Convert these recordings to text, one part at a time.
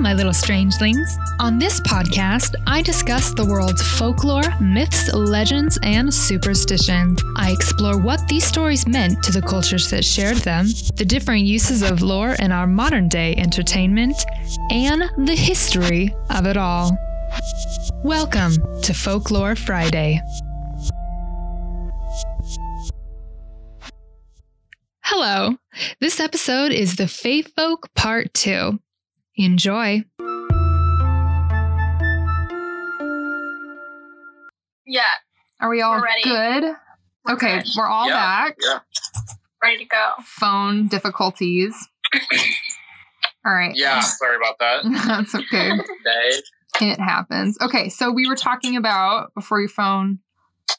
my little strangelings. On this podcast, I discuss the world's folklore, myths, legends, and superstitions. I explore what these stories meant to the cultures that shared them, the different uses of lore in our modern day entertainment, and the history of it all. Welcome to Folklore Friday. Hello. This episode is the Fae Folk Part 2. Enjoy. Yeah, Are we all We're ready. good? We're okay, good. we're all Yeah, back. yeah. ready to go. Phone difficulties. all right. Yeah, sorry about that. That's okay. It happens. Okay, so we were talking about before your phone.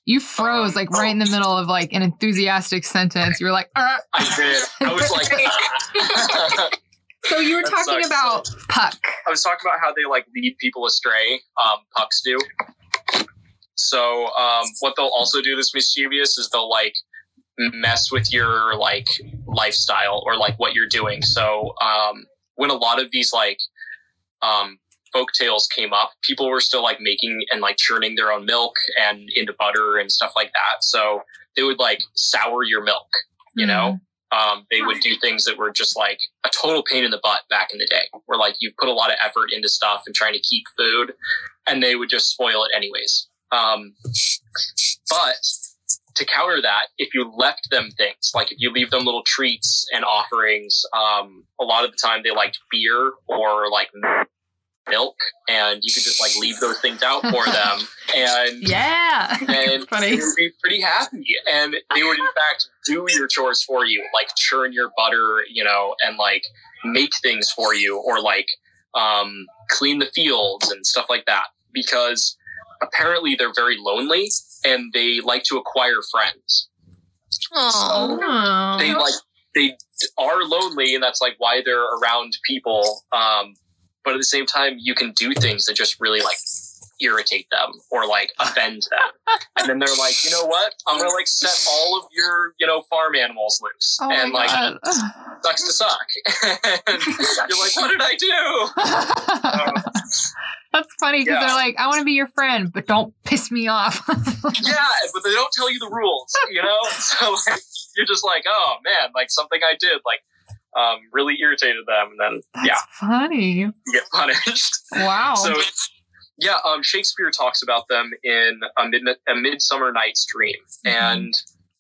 You froze like right in the middle of like an enthusiastic sentence. You were like, "Uh." I did. I was like. so you were talking about Puck. I was talking about how they like lead people astray. Um, pucks do. So um, what they'll also do that's mischievous is they'll like mess with your like lifestyle or like what you're doing. So um, when a lot of these like um, folk tales came up, people were still like making and like churning their own milk and into butter and stuff like that. So they would like sour your milk. You know, um, they would do things that were just like a total pain in the butt back in the day, where like you put a lot of effort into stuff and trying to keep food, and they would just spoil it anyways. Um, but to counter that, if you left them things, like if you leave them little treats and offerings, um, a lot of the time they liked beer or like milk, and you could just like leave those things out for them, and Yeah. and Funny. you would be pretty happy. And they would, in fact, do your chores for you, like churn your butter, you know, and like make things for you, or like um, clean the fields and stuff like that. Because apparently they're very lonely and they like to acquire friends. Oh, Oh. They like they are lonely, and that's like why they're around people. Um, but at the same time, you can do things that just really like irritate them or like offend them. And then they're like, you know what? I'm gonna like set all of your, you know, farm animals loose. Oh and like God. sucks to suck. and you're like, what did I do? That's funny because Yeah. they're like, I want to be your friend, but don't piss me off. Yeah, but they don't tell you the rules, you know? So like you're just like, oh man, like something I did like um really irritated them and then That's yeah, funny. you get punished. Wow. So yeah, um, Shakespeare talks about them in a, mid- a Midsummer Night's Dream, and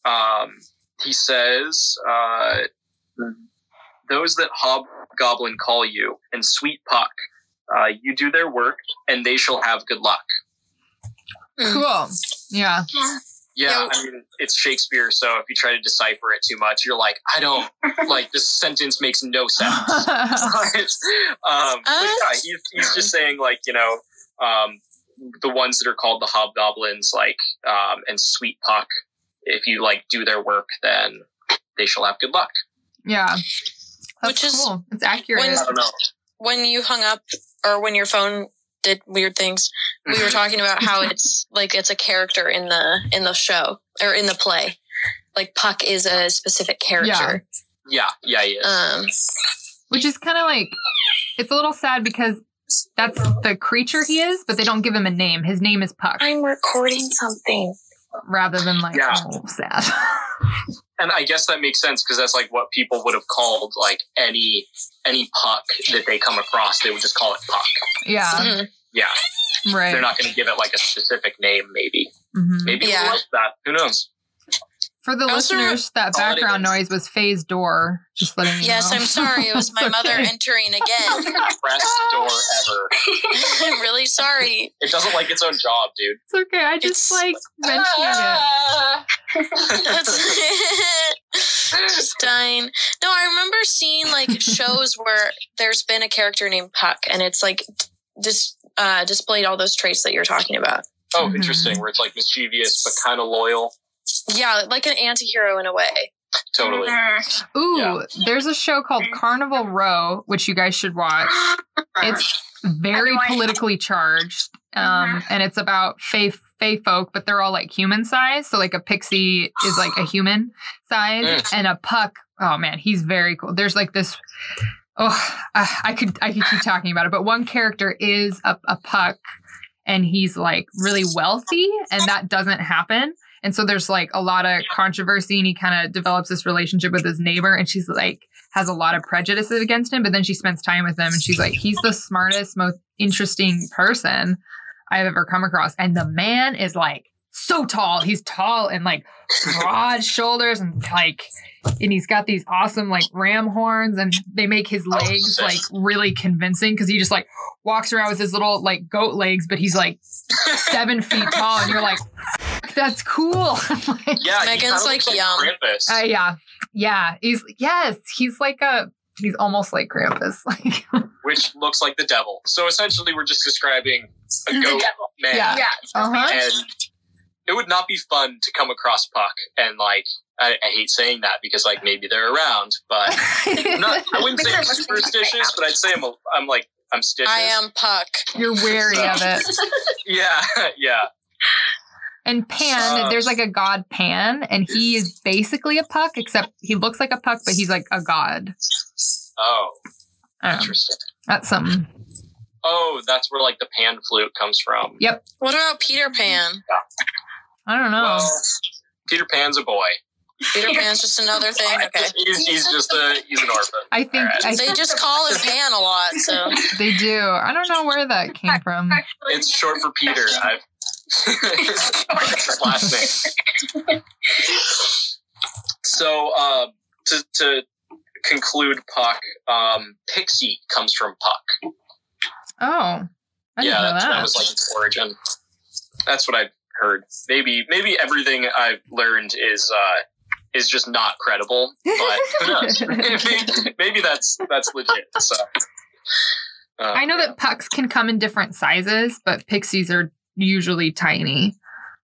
um, he says, uh, "Those that hobgoblin call you, and sweet Puck, uh, you do their work, and they shall have good luck." cool. Yeah. Yeah, Yeah. I mean it's Shakespeare, so if you try to decipher it too much, you're like, I don't like this sentence makes no sense. but, um, but yeah, he's, he's just saying like you know um, the ones that are called the hobgoblins like um, and sweet puck if you like do their work then they shall have good luck yeah. That's Which is cool. It's accurate. when- i don't know when you hung up or when your phone did weird things we were talking about how it's like it's a character in the in the show or in the play like puck is a specific character yeah yeah he is. um Which is kind of like, it's a little sad because that's the creature he is, but they don't give him a name. His name is Puck i'm recording something rather than like, Yeah. oh, sad. and i guess that makes sense because that's like what people would have called like any any puck that they come across they would just call it puck yeah. Mhm. yeah Right. they're not going to give it like a specific name maybe Mhm. maybe Yeah. yeah. like that who knows For the I also- listeners, that background noise was Faye's door. Just letting you know. yes know. i'm sorry it was my It's mother entering again best door ever i'm really sorry it doesn't like its own job dude It's okay. I just It's- like mentioning it. Ah! That's just dying. No, I remember seeing like shows where there's been a character named Puck, and it's like dis- uh, displayed all those traits that you're talking about. Oh, Mhm. interesting. Where it's like mischievous but kind of loyal. Yeah, like an anti-hero in a way. Totally. Ooh, Yeah. there's a show called Carnival Row, which you guys should watch. It's very politically charged, um, and it's about fae, fae folk, but they're all like human size. So like a pixie is like a human size, Mm. and a puck. Oh man, he's very cool. There's like this oh, uh, I could I could keep talking about it, but one character is a, a puck, and he's like really wealthy, and that doesn't happen. And so there's like a lot of controversy, and he kind of develops this relationship with his neighbor, and she's like has a lot of prejudices against him, but then she spends time with him, and she's like, he's the smartest, most interesting person I've ever come across, and the man is like so tall. He's tall and like broad shoulders and like and he's got these awesome like ram horns and they make his Oh, legs like really convincing because he just like walks around with his little like goat legs, but he's like seven feet tall and you're like, that's cool. Like, Yeah, Megan's kinda like, looks yum. Krampus. uh, yeah. Yeah. He's yes, he's like a he's almost like Krampus. Like which looks like the devil. So essentially, we're just describing a goat devil. man. Yeah. Yeah. uh-huh. And it would not be fun to come across Puck. And like, I, I hate saying that because like maybe they're around, but I'm not, I wouldn't say I'm Because they're superstitious, but I'd say I'm a, I'm like I'm stitious. I am Puck. You're wary of it. Yeah, yeah. And Pan, Uh, there's like a god Pan, and he is basically a puck, except he looks like a puck, but he's like a god. Oh, I interesting. That's something. Oh, that's where like the pan flute comes from. Yep. What about Peter Pan? I don't know. Well, Peter Pan's a boy. Peter Pan's just another thing. Okay. He's, he's just a he's an orphan. I think Alright. I They think just call him Pan a lot, so they do. I don't know where that came from. It's short for Peter. I've It's his last name. So um, to to conclude, Puck, um, Pixie comes from Puck. Oh, I didn't yeah, know that, that. was like its origin. That's what I've heard. Maybe maybe everything I've learned is uh, is just not credible, but maybe, maybe that's that's legit. So uh, I know that pucks can come in different sizes, but pixies are usually tiny.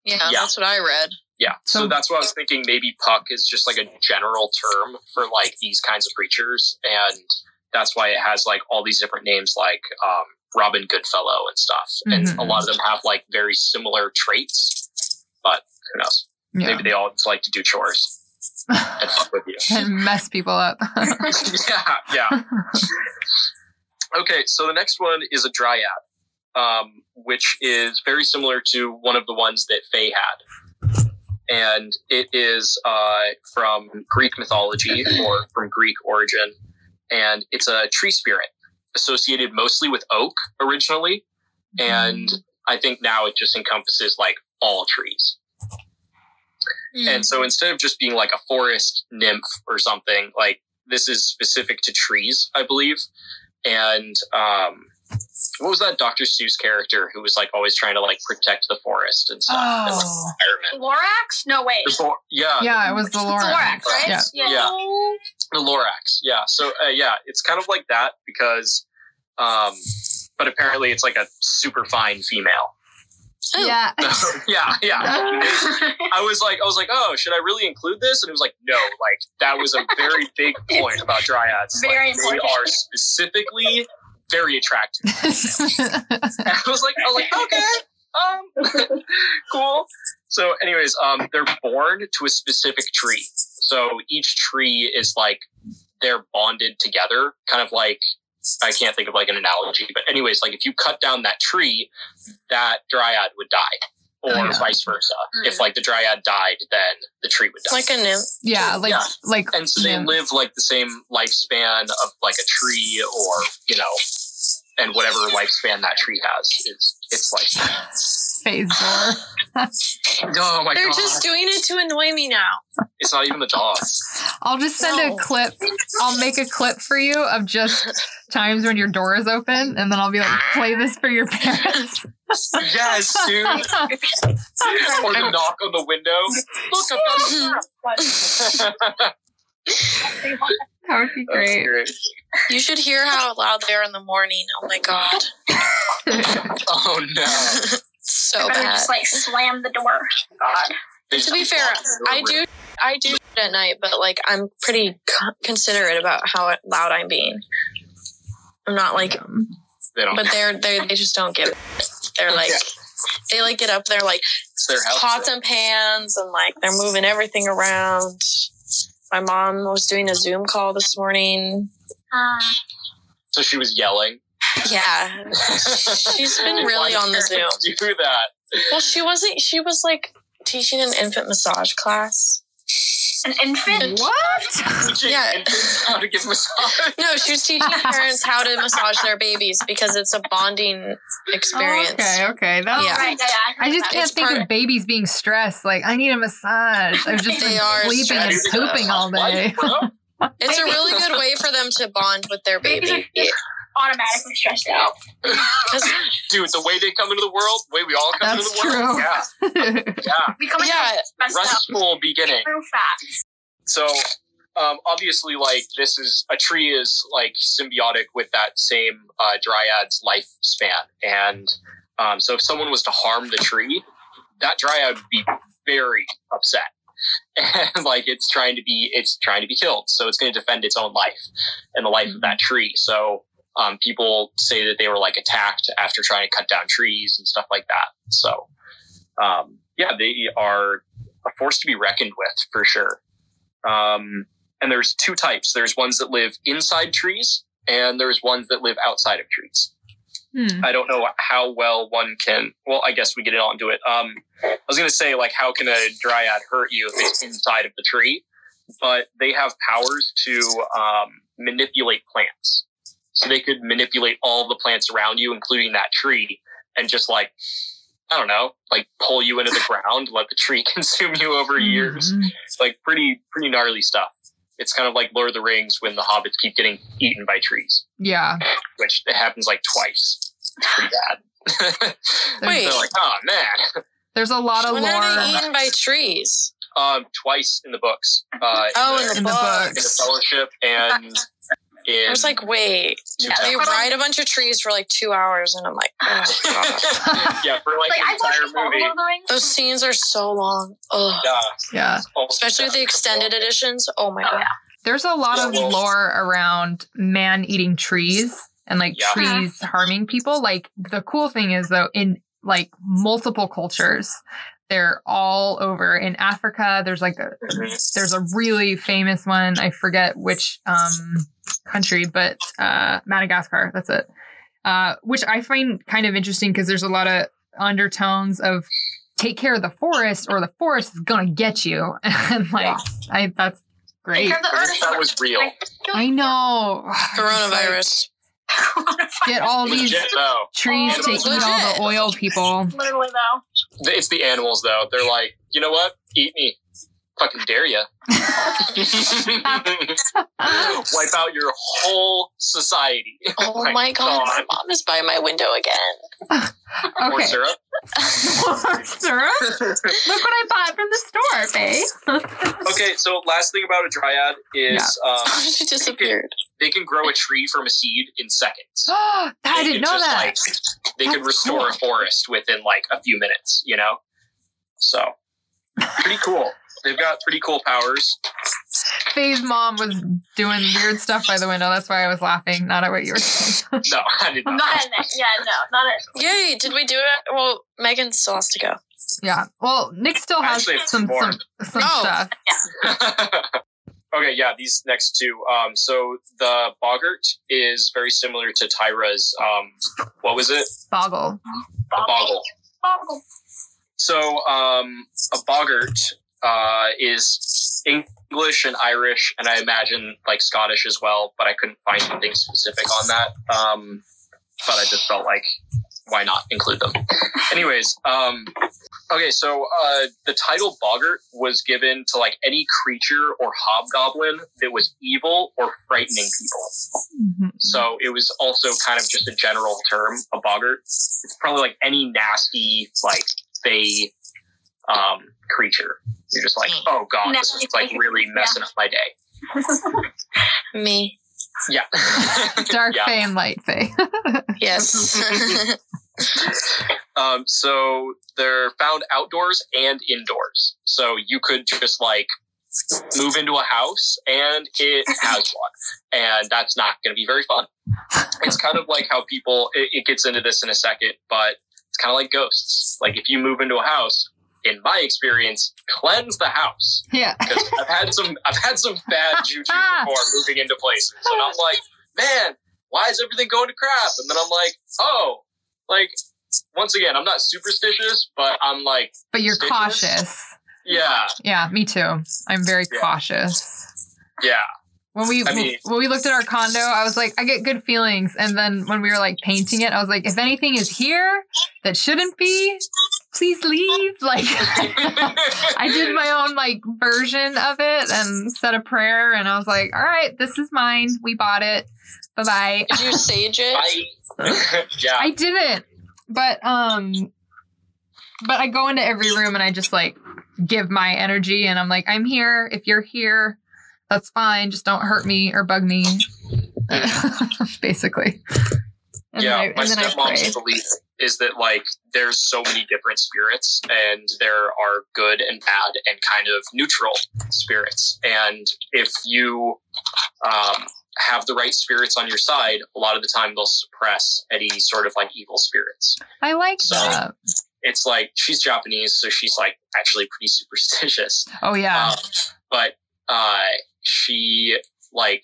yeah, Yeah. that's what I read. Yeah, so, So- that's why I was thinking maybe puck is just like a general term for like these kinds of creatures, and that's why it has like all these different names like um, Robin Goodfellow and stuff, and Mhm. a lot of them have like very similar traits, but who knows? Yeah. Maybe they all just like to do chores and fuck with you. and mess people up. yeah, yeah. Okay, so the next one is a dryad, um, which is very similar to one of the ones that Faye had. And it is uh, from Greek mythology or from Greek origin. And it's a tree spirit associated mostly with oak originally. And I think now it just encompasses like all trees. Hmm. And so instead of just being like a forest nymph or something, like this is specific to trees, I believe. And um, what was that Dr. Seuss character who was like always trying to like protect the forest and stuff and like, oh, environment? Lorax? No, wait. The for- yeah, yeah, it was the Laura. Lorax, right? Yeah. Yeah. the Lorax. Yeah. So uh, yeah, it's kind of like that because, um, but apparently it's like a super fine female. Oh. Yeah. yeah, yeah. I was like, I was like, oh, should I really include this? And it was like, no, like that was a very big point about dryads. Like, Very They are specifically very attractive. I was like, I was like, okay, um, cool. So, anyways, um, they're born to a specific tree. So each tree is like they're bonded together, kind of like I can't think of like an analogy, but anyways, like if you cut down that tree, that dryad would die. Or yeah. vice versa. Mm. If like the dryad died, then the tree would die. like a nymph. yeah, like Yeah. like and so they yeah. live like the same lifespan of like a tree or you know and whatever lifespan that tree has is its lifespan Faye's door. oh my They're god just doing it to annoy me now. it's not even the dogs I'll just send No. a clip. I'll make a clip for you of just times when your door is open, and then I'll be like, play this for your parents. yes dude or the knock on the window look i've got a That would be great. great. You should hear how loud they are in the morning. Oh my god. oh no so I better bad. just like slam the door. God. To be fair, walking through I a do. I do at night, but like I'm pretty considerate about how loud I'm being. I'm not like, they don't but they're they they just don't give. it. They're like they like get up there like it's their house pots and pans and like they're moving everything around. My mom was doing a Zoom call this morning Uh, So she was yelling. Yeah. She's been really Why on the Zoom. parents Do that. Well, she wasn't. She was like teaching an infant massage class. an infant. What? Teaching Yeah. infants how to give massage. No, she was teaching parents how to massage their babies because it's a bonding experience. Okay, okay. That Yeah. Right, yeah, yeah, I just heard can't It's think part- of babies being stressed. Like, I need a massage. I've just They been are sleeping and pooping all day. Life. It's a really good way for them to bond with their Babies are baby. Just automatically stressed out. Dude, the way they come into the world, the way we all come That's into the world. true. Yeah, yeah. Becoming yeah, messed up. Restful beginning. True facts. So, um, obviously, like this is a tree is like symbiotic with that same uh, dryad's lifespan, and um, so if someone was to harm the tree, that dryad would be very upset, and like it's trying to be it's trying to be killed, so it's going to defend its own life and the life of that tree. So. Um, people say that they were like attacked after trying to cut down trees and stuff like that. So, um, yeah, they are a force to be reckoned with for sure. Um, and there's two types. There's ones that live inside trees, and there's ones that live outside of trees. Hmm. I don't know how well one can. Well, I guess we get it on to it. Um, I was going to say, like, how can a dryad hurt you if it's inside of the tree? But they have powers to um, manipulate plants. So they could manipulate all the plants around you, including that tree, and just like, I don't know, like pull you into the ground, let the tree consume you over years Mhm. it's like pretty pretty gnarly stuff. It's kind of like Lord of the Rings when the hobbits keep getting eaten by trees, Yeah. which it happens like twice. It's pretty bad. Wait. They're like, oh man, There's a lot of when are they lore. eaten by trees? um, twice in the books. Uh, Oh, the, in the In the books. in the Fellowship and in. I was like, wait, Two Yeah, they ride a bunch of trees for like two hours, and I'm like, oh yeah, for like, Like, I the entire movie. Lord of the Rings. those scenes are so long. Oh, Yeah, yeah. especially with the extended editions. Oh my Oh, god. yeah. There's a lot Yeah, of well- lore around man eating trees and like Yeah. trees harming people. Like the cool thing is though, in like multiple cultures, they're all over in Africa. There's like a, Mhm. there's a really famous one. I forget which um country, but uh Madagascar. That's it. Uh, which I find kind of interesting because there's a lot of undertones of take care of the forest or the forest is gonna get you, and like I that's great. Take care of the I earth. wish that was real. I know. Coronavirus. Get all these Legit trees to eat all the oil people. Literally though. It's the animals though. They're like, you know what? Eat me. Fucking dare you. Wipe out your whole society. Oh My my god, my mom is by my window again. More syrup. More syrup? Look what I bought from the store, babe. okay, so last thing about a dryad is um, she disappeared. they can grow a tree from a seed in seconds. I They didn't know just, that. Like, they can That's restore cool. a forest within like a few minutes, you know? So, pretty cool. They've got pretty cool powers. Faye's mom was doing weird stuff by the window. That's why I was laughing, not at what you were saying. No, I did not. not in it. Yeah, no, not it. Yay! Did we do it? Well, Megan still has to go. yeah. Well, Nick still has Actually, some some some Oh. stuff. okay, yeah, these next two. Um, so the boggart is very similar to Tyra's. Um, what was it? Boggle. A boggle. Boggle. So um, a boggart uh, is English and Irish, and I imagine like Scottish as well. But I couldn't find anything specific on that. Um, but I just felt like why not include them? Anyways, um, okay. So uh, the title boggart was given to like any creature or hobgoblin that was evil or frightening people. Mhm. So it was also kind of just a general term, a boggart. It's probably like any nasty, like fey um, creature. You're just like, oh god, this is like really messing up my day. Me. Yeah. Dark Yeah. Faye and Light Faye. Yes. Um, so they're found outdoors and indoors. So you could just like move into a house and it has one. And that's not going to be very fun. It's kind of like how people, it, it gets into this in a second, but it's kind of like ghosts. Like if you move into a house, in my experience, cleanse the house. yeah. Because I've had some, I've had some bad juju before moving into places. And I'm like, man, why is everything going to crap? And then I'm like, oh, like once again, I'm not superstitious, but I'm like, But you're Suspicious? cautious. yeah, Yeah, me too. I'm very Yeah. cautious. yeah, When we I mean- when we looked at our condo, I was like, I get good feelings. And then when we were like painting it, I was like, if anything is here that shouldn't be, please leave. Like I did my own like version of it and said a prayer and I was like, all right, this is mine. We bought it. Bye bye. Did you sage it? I, yeah, I didn't. But um but I go into every room and I just like give my energy and I'm like, I'm here. If you're here, that's fine. Just don't hurt me or bug me. Basically. And yeah. I, my and then I stepmom's pray. belief is that like there's so many different spirits, and there are good and bad and kind of neutral spirits, and if you um, have the right spirits on your side, a lot of the time they'll suppress any sort of like evil spirits. I like So- that. It's like she's Japanese, so she's like actually pretty superstitious. Oh yeah. Um, but uh, she like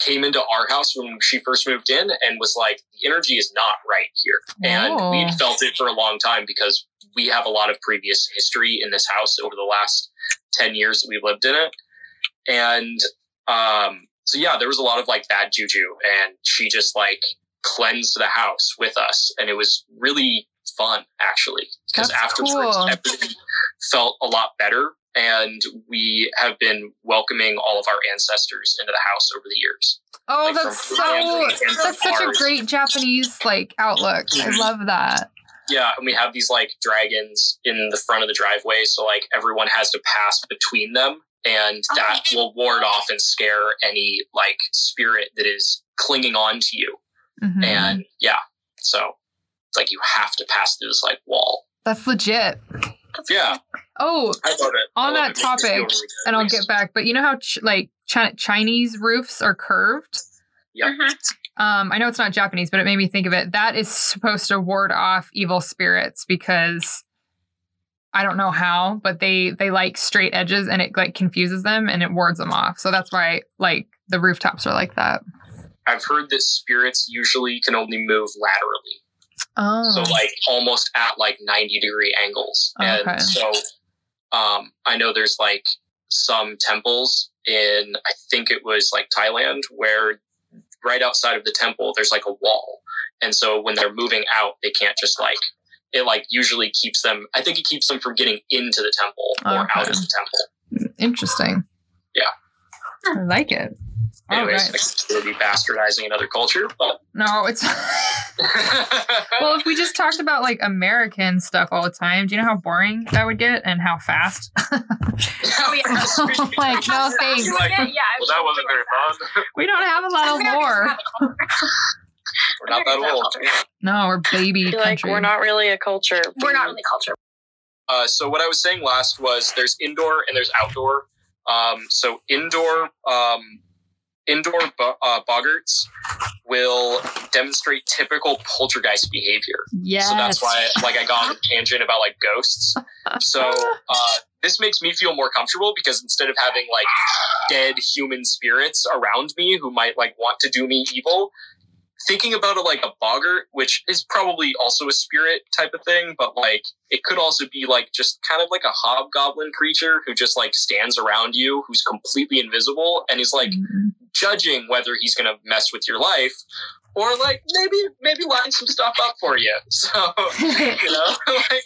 came into our house when she first moved in and was like, the energy is not right here. And we felt it for a long time because we have a lot of previous history in this house over the last 10 years that we've lived in it. And um, so, yeah, there was a lot of like bad juju, and she just like cleansed the house with us. And it was really fun, actually, because afterwards, cool. everything felt a lot better. And we have been welcoming all of our ancestors into the house over the years. Oh, like, that's so family and that's such a great Japanese like outlook. I Mhm. love that. Yeah, and we have these like dragons in the front of the driveway, so like everyone has to pass between them, and that will ward off and scare any like spirit that is clinging on to you. Mhm. And yeah, so it's like you have to pass through this like wall. that's legit. Yeah, Oh, I love it. On love that it. Makes me feel topic, really and I'll get back. But you know how ch- like chi- Chinese roofs are curved. Yep. Mhm. Um, I know it's not Japanese, but it made me think of it. That is supposed to ward off evil spirits because I don't know how, but they they like straight edges and it like confuses them and it wards them off. So that's why like the rooftops are like that. I've heard that spirits usually can only move laterally. Oh, so like almost at like 90 degree angles Oh, and so um i know there's like some temples in i think it was like thailand where right outside of the temple there's like a wall and so when they're moving out they can't just like it like usually keeps them i think it keeps them from getting into the temple or Okay. out of the temple interesting. Yeah. I like it. All anyways right. I consider me bastardizing another culture but No, it's well. If we just talked about like American stuff all the time, do you know how boring that would get and how fast? Oh, yeah. like, no thanks. Like, yeah, well that wasn't very fun We don't have a lot of lore. we're not that old No, we're baby like we're not really a culture. We're not really culture. Uh, so what I was saying last was there's indoor and there's outdoor. Um, so indoor, um, indoor bo- uh, boggarts will demonstrate typical poltergeist behavior. Yeah. So that's why, like, I got on a tangent about like ghosts. So uh, this makes me feel more comfortable because instead of having like dead human spirits around me who might like want to do me evil, thinking about it like a boggart, which is probably also a spirit type of thing, but like it could also be like just kind of like a hobgoblin creature who just like stands around you, who's completely invisible and is like Mhm. judging whether he's going to mess with your life or like maybe maybe line some stuff up for you. So you know, like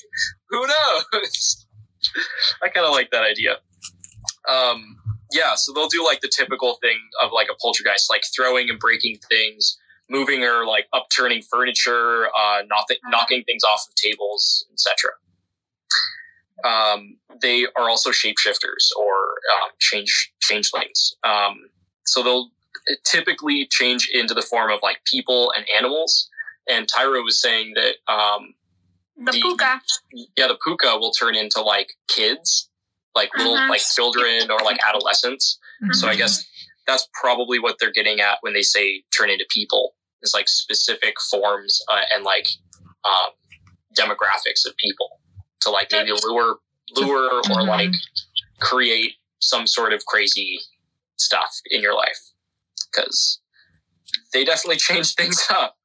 who knows? I kind of like that idea. Um, yeah, so they'll do like the typical thing of like a poltergeist, like throwing and breaking things, moving or like upturning furniture, uh, knocking knocking things off of tables, etc. Um, they are also shapeshifters or um, change changelings. Um, so they'll typically change into the form of like people and animals. And Tyra was saying that um, The puka. yeah, the puka will turn into like kids, like little Mhm. like children or like adolescents. So I Mhm. guess that's probably what they're getting at when they say turn into people is like specific forms uh, and like um, demographics of people to like maybe lure lure or Mhm. like create some sort of crazy stuff in your life because they definitely change things up.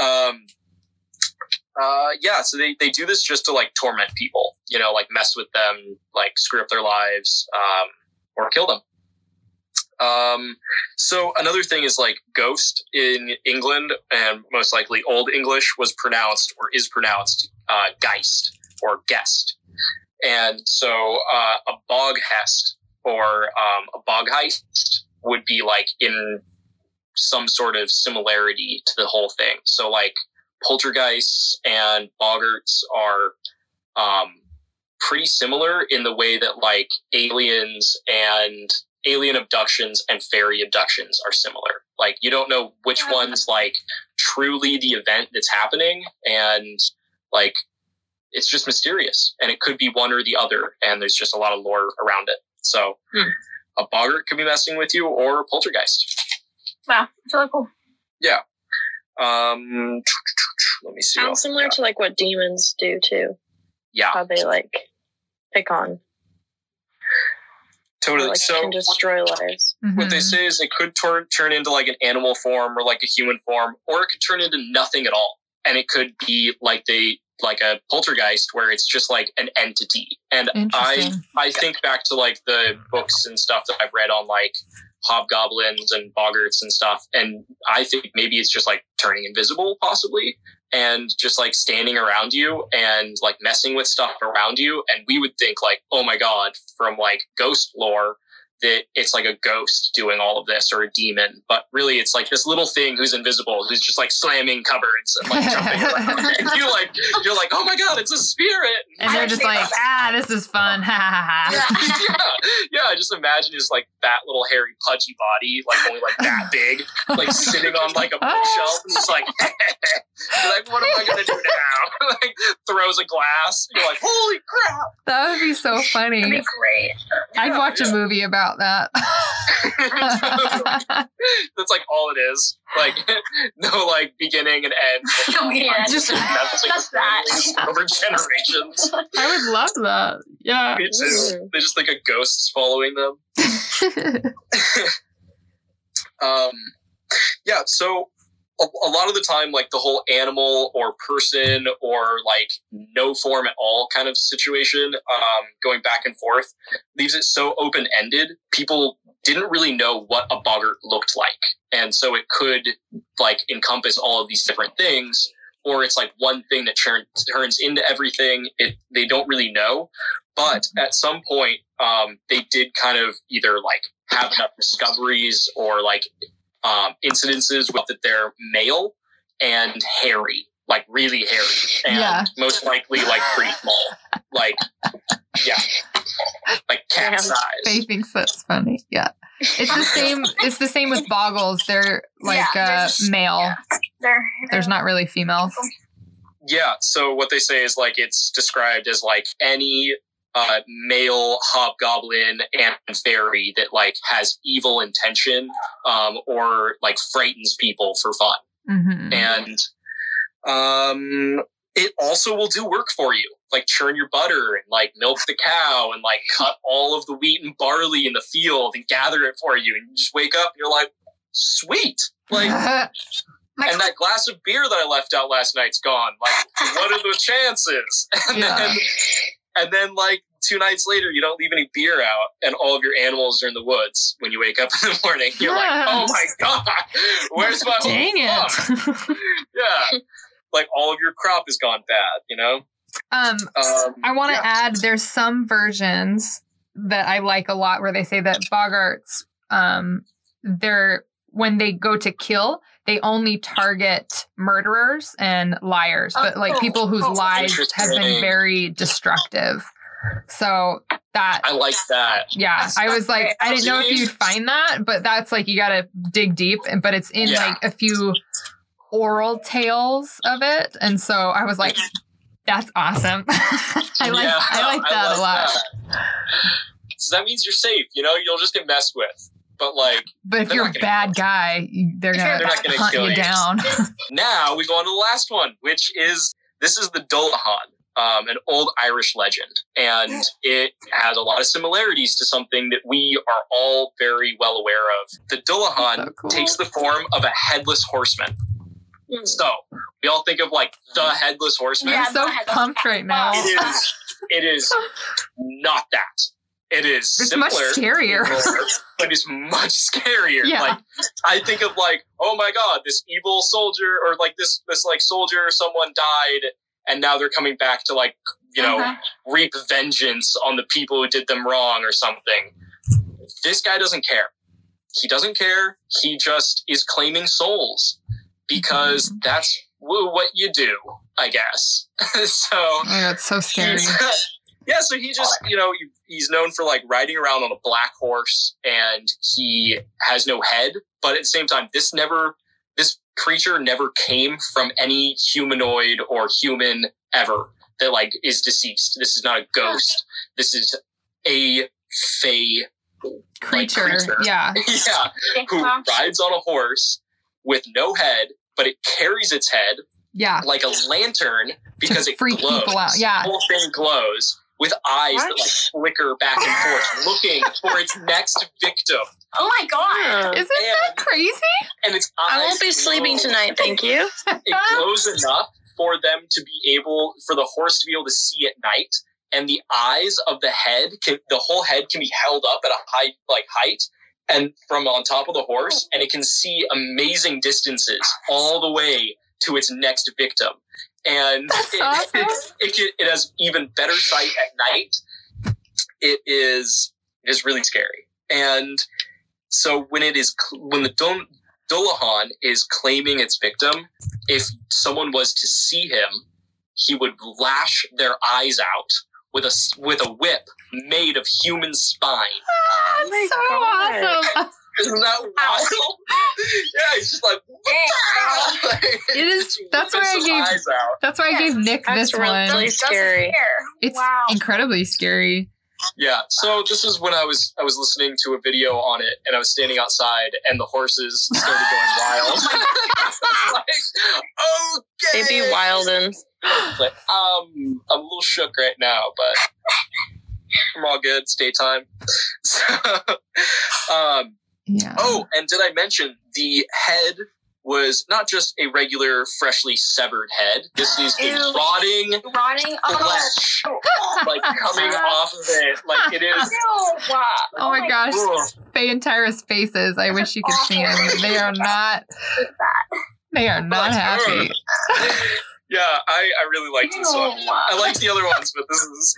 Um, uh, yeah, so they, they do this just to like torment people, you know, like mess with them, like screw up their lives, um, or kill them. Um, so another thing is like ghost in England and most likely Old English was pronounced or is pronounced uh, geist or guest. And so uh, a bog hest or um, a bog heist would be like in some sort of similarity to the whole thing. So like poltergeists and boggarts are um, pretty similar in the way that like aliens and alien abductions and fairy abductions are similar. Like you don't know which Yeah. one's like truly the event that's happening and like it's just mysterious and it could be one or the other and there's just a lot of lore around it. So Hmm. a boggart could be messing with you or a poltergeist. Wow, it's really cool. Yeah. Um let me see. Sounds similar to like what demons do too. yeah, How they like pick on, totally. like so can destroy lives. what they Mhm. say is it could turn turn into like an animal form or like a human form, or it could turn into nothing at all, and it could be like they like a poltergeist where it's just like an entity. And I I think back to like the books and stuff that I've read on like hobgoblins and boggarts and stuff, and I think maybe it's just like turning invisible, possibly. And just like standing around you and like messing with stuff around you. And we would think like, oh my God, from like ghost lore, that it's like a ghost doing all of this or a demon, but really it's like this little thing who's invisible who's just like slamming cupboards and like jumping around. And you like you're like, oh my god, it's a spirit. and they're just like, ah, this is fun. Ha ha yeah, ha. yeah, yeah. Just imagine his like that little hairy pudgy body, like only like that big, like sitting on like a bookshelf, and he's like, like, what am I gonna do now? like throws a glass. You're like, holy crap! That would be so That'd be funny. great. I'd watch yeah. a movie about that. That's like all it is. Like no like beginning and end. Oh, yeah. Just- Just that. over generations. I would love that. Yeah. Me too. They just think a ghost's following them. Um, yeah, so a, a lot of the time, like the whole animal or person or like no form at all kind of situation, um, going back and forth, leaves it so open ended. People didn't really know what a boggart looked like. And so it could like encompass all of these different things. Or it's like one thing that turn, turns into everything. It they don't really know, but at some point, um, they did kind of either like have enough discoveries or like um, incidences with that they're male and hairy, like really hairy, and Yeah. most likely like pretty small, like yeah, like cat Yeah. size. Faye thinks that's funny. Yeah. It's the same it's the same with boggles. They're like Yeah, they're uh just- male. yeah. They're, There's not really females. Yeah. So what they say is like it's described as like any uh, male hobgoblin and fairy that like has evil intention um, or like frightens people for fun. hmm and um, it also will do work for you, like churn your butter and like milk the cow and like cut all of the wheat and barley in the field and gather it for you, and you just wake up and you're like, sweet, like. And that glass of beer that I left out last night's gone. Like, what are the chances? And Yeah. then, and then, like two nights later, you don't leave any beer out, and all of your animals are in the woods when you wake up in the morning. You're like, oh my god, where's my Dang farm?" it. yeah like all of your crop has gone bad you know um um, I want to yeah. add there's some versions that I like a lot where they say that boggarts um they're when they go to kill they only target murderers and liars oh, but like Oh, people whose oh, lives have been very destructive. So that i like that. Yeah That's- i was like i didn't know if you'd find that but that's like you gotta dig deep and but it's in Yeah. like a few oral tales of it and so i was like that's awesome. I like Yeah, i like that a lot. that. so that means you're safe you know you'll just get messed with but like but if you're a bad guy they're gonna, They're not gonna hunt kill you you. down now we go on to the last one which is this is the Dullahan um, an old Irish legend, and it has a lot of similarities to something that we are all very well aware of. The Dullahan So cool. takes the form of a headless horseman. Hmm. So we all think of like the headless horseman. Yeah, I'm so pumped right now. It is. It is not that. It is It's simpler, much scarier. but it's much scarier. Yeah. Like I think of like, oh my god, this evil soldier or like this this like soldier, someone died, and now they're coming back to like you know Uh-huh. reap vengeance on the people who did them wrong or something. This guy doesn't care. He doesn't care. He just is claiming souls because Mm-hmm. that's what you do, I guess. so Oh my it's so scary. He's- yeah, so he just, you know, he's known for like riding around on a black horse and he has no head. But at the same time, this never, this creature never came from any humanoid or human ever that like is deceased. This is not a ghost. This is a fae, Creature. creature. Yeah. yeah, who rides on a horse with no head, but it carries its head Yeah. like a lantern because it freak glows. people out, yeah. the whole thing glows with eyes that like flicker back and forth, looking for its next victim. Oh my god. Isn't that crazy? And its eyes. I won't be sleeping tonight, thank you. It glows enough for them to be able, for the horse to be able to see at night. And the eyes of the head can, the whole head can be held up at a high, like height, and from on top of the horse, and it can see amazing distances all the way to its next victim. And That's it, awesome. it, it, it has even better sight at night. It is it is really scary. And so when it is when the Dul- Dullahan is claiming its victim, if someone was to see him, he would lash their eyes out with a s- with a whip made of human spine. Ah, oh, my so God. awesome. Isn't that wild? yeah, he's just like, what the It is- that's why I his gave- eyes out. That's why I gave Nick That's this really one. Doesn't scary. It's wow. incredibly scary. Yeah. So this is when I was I was listening to a video on it, and I was standing outside, and the horses started going wild. like, okay. They'd be wild and Like, um, I'm a little shook right now, but I'm all good. It's daytime. So, um, Yeah. oh, and did I mention the head was not just a regular, freshly severed head? This is a Ew. rotting Rotting. Oh. flesh, like coming off of it. Like it is. Ew. Oh my gosh. Ugh. Faye and Tyra's faces. I wish you could see them. They are not. They are oh, not happy. Yeah, I, I really liked this one. Oh, I liked the other ones, but this is this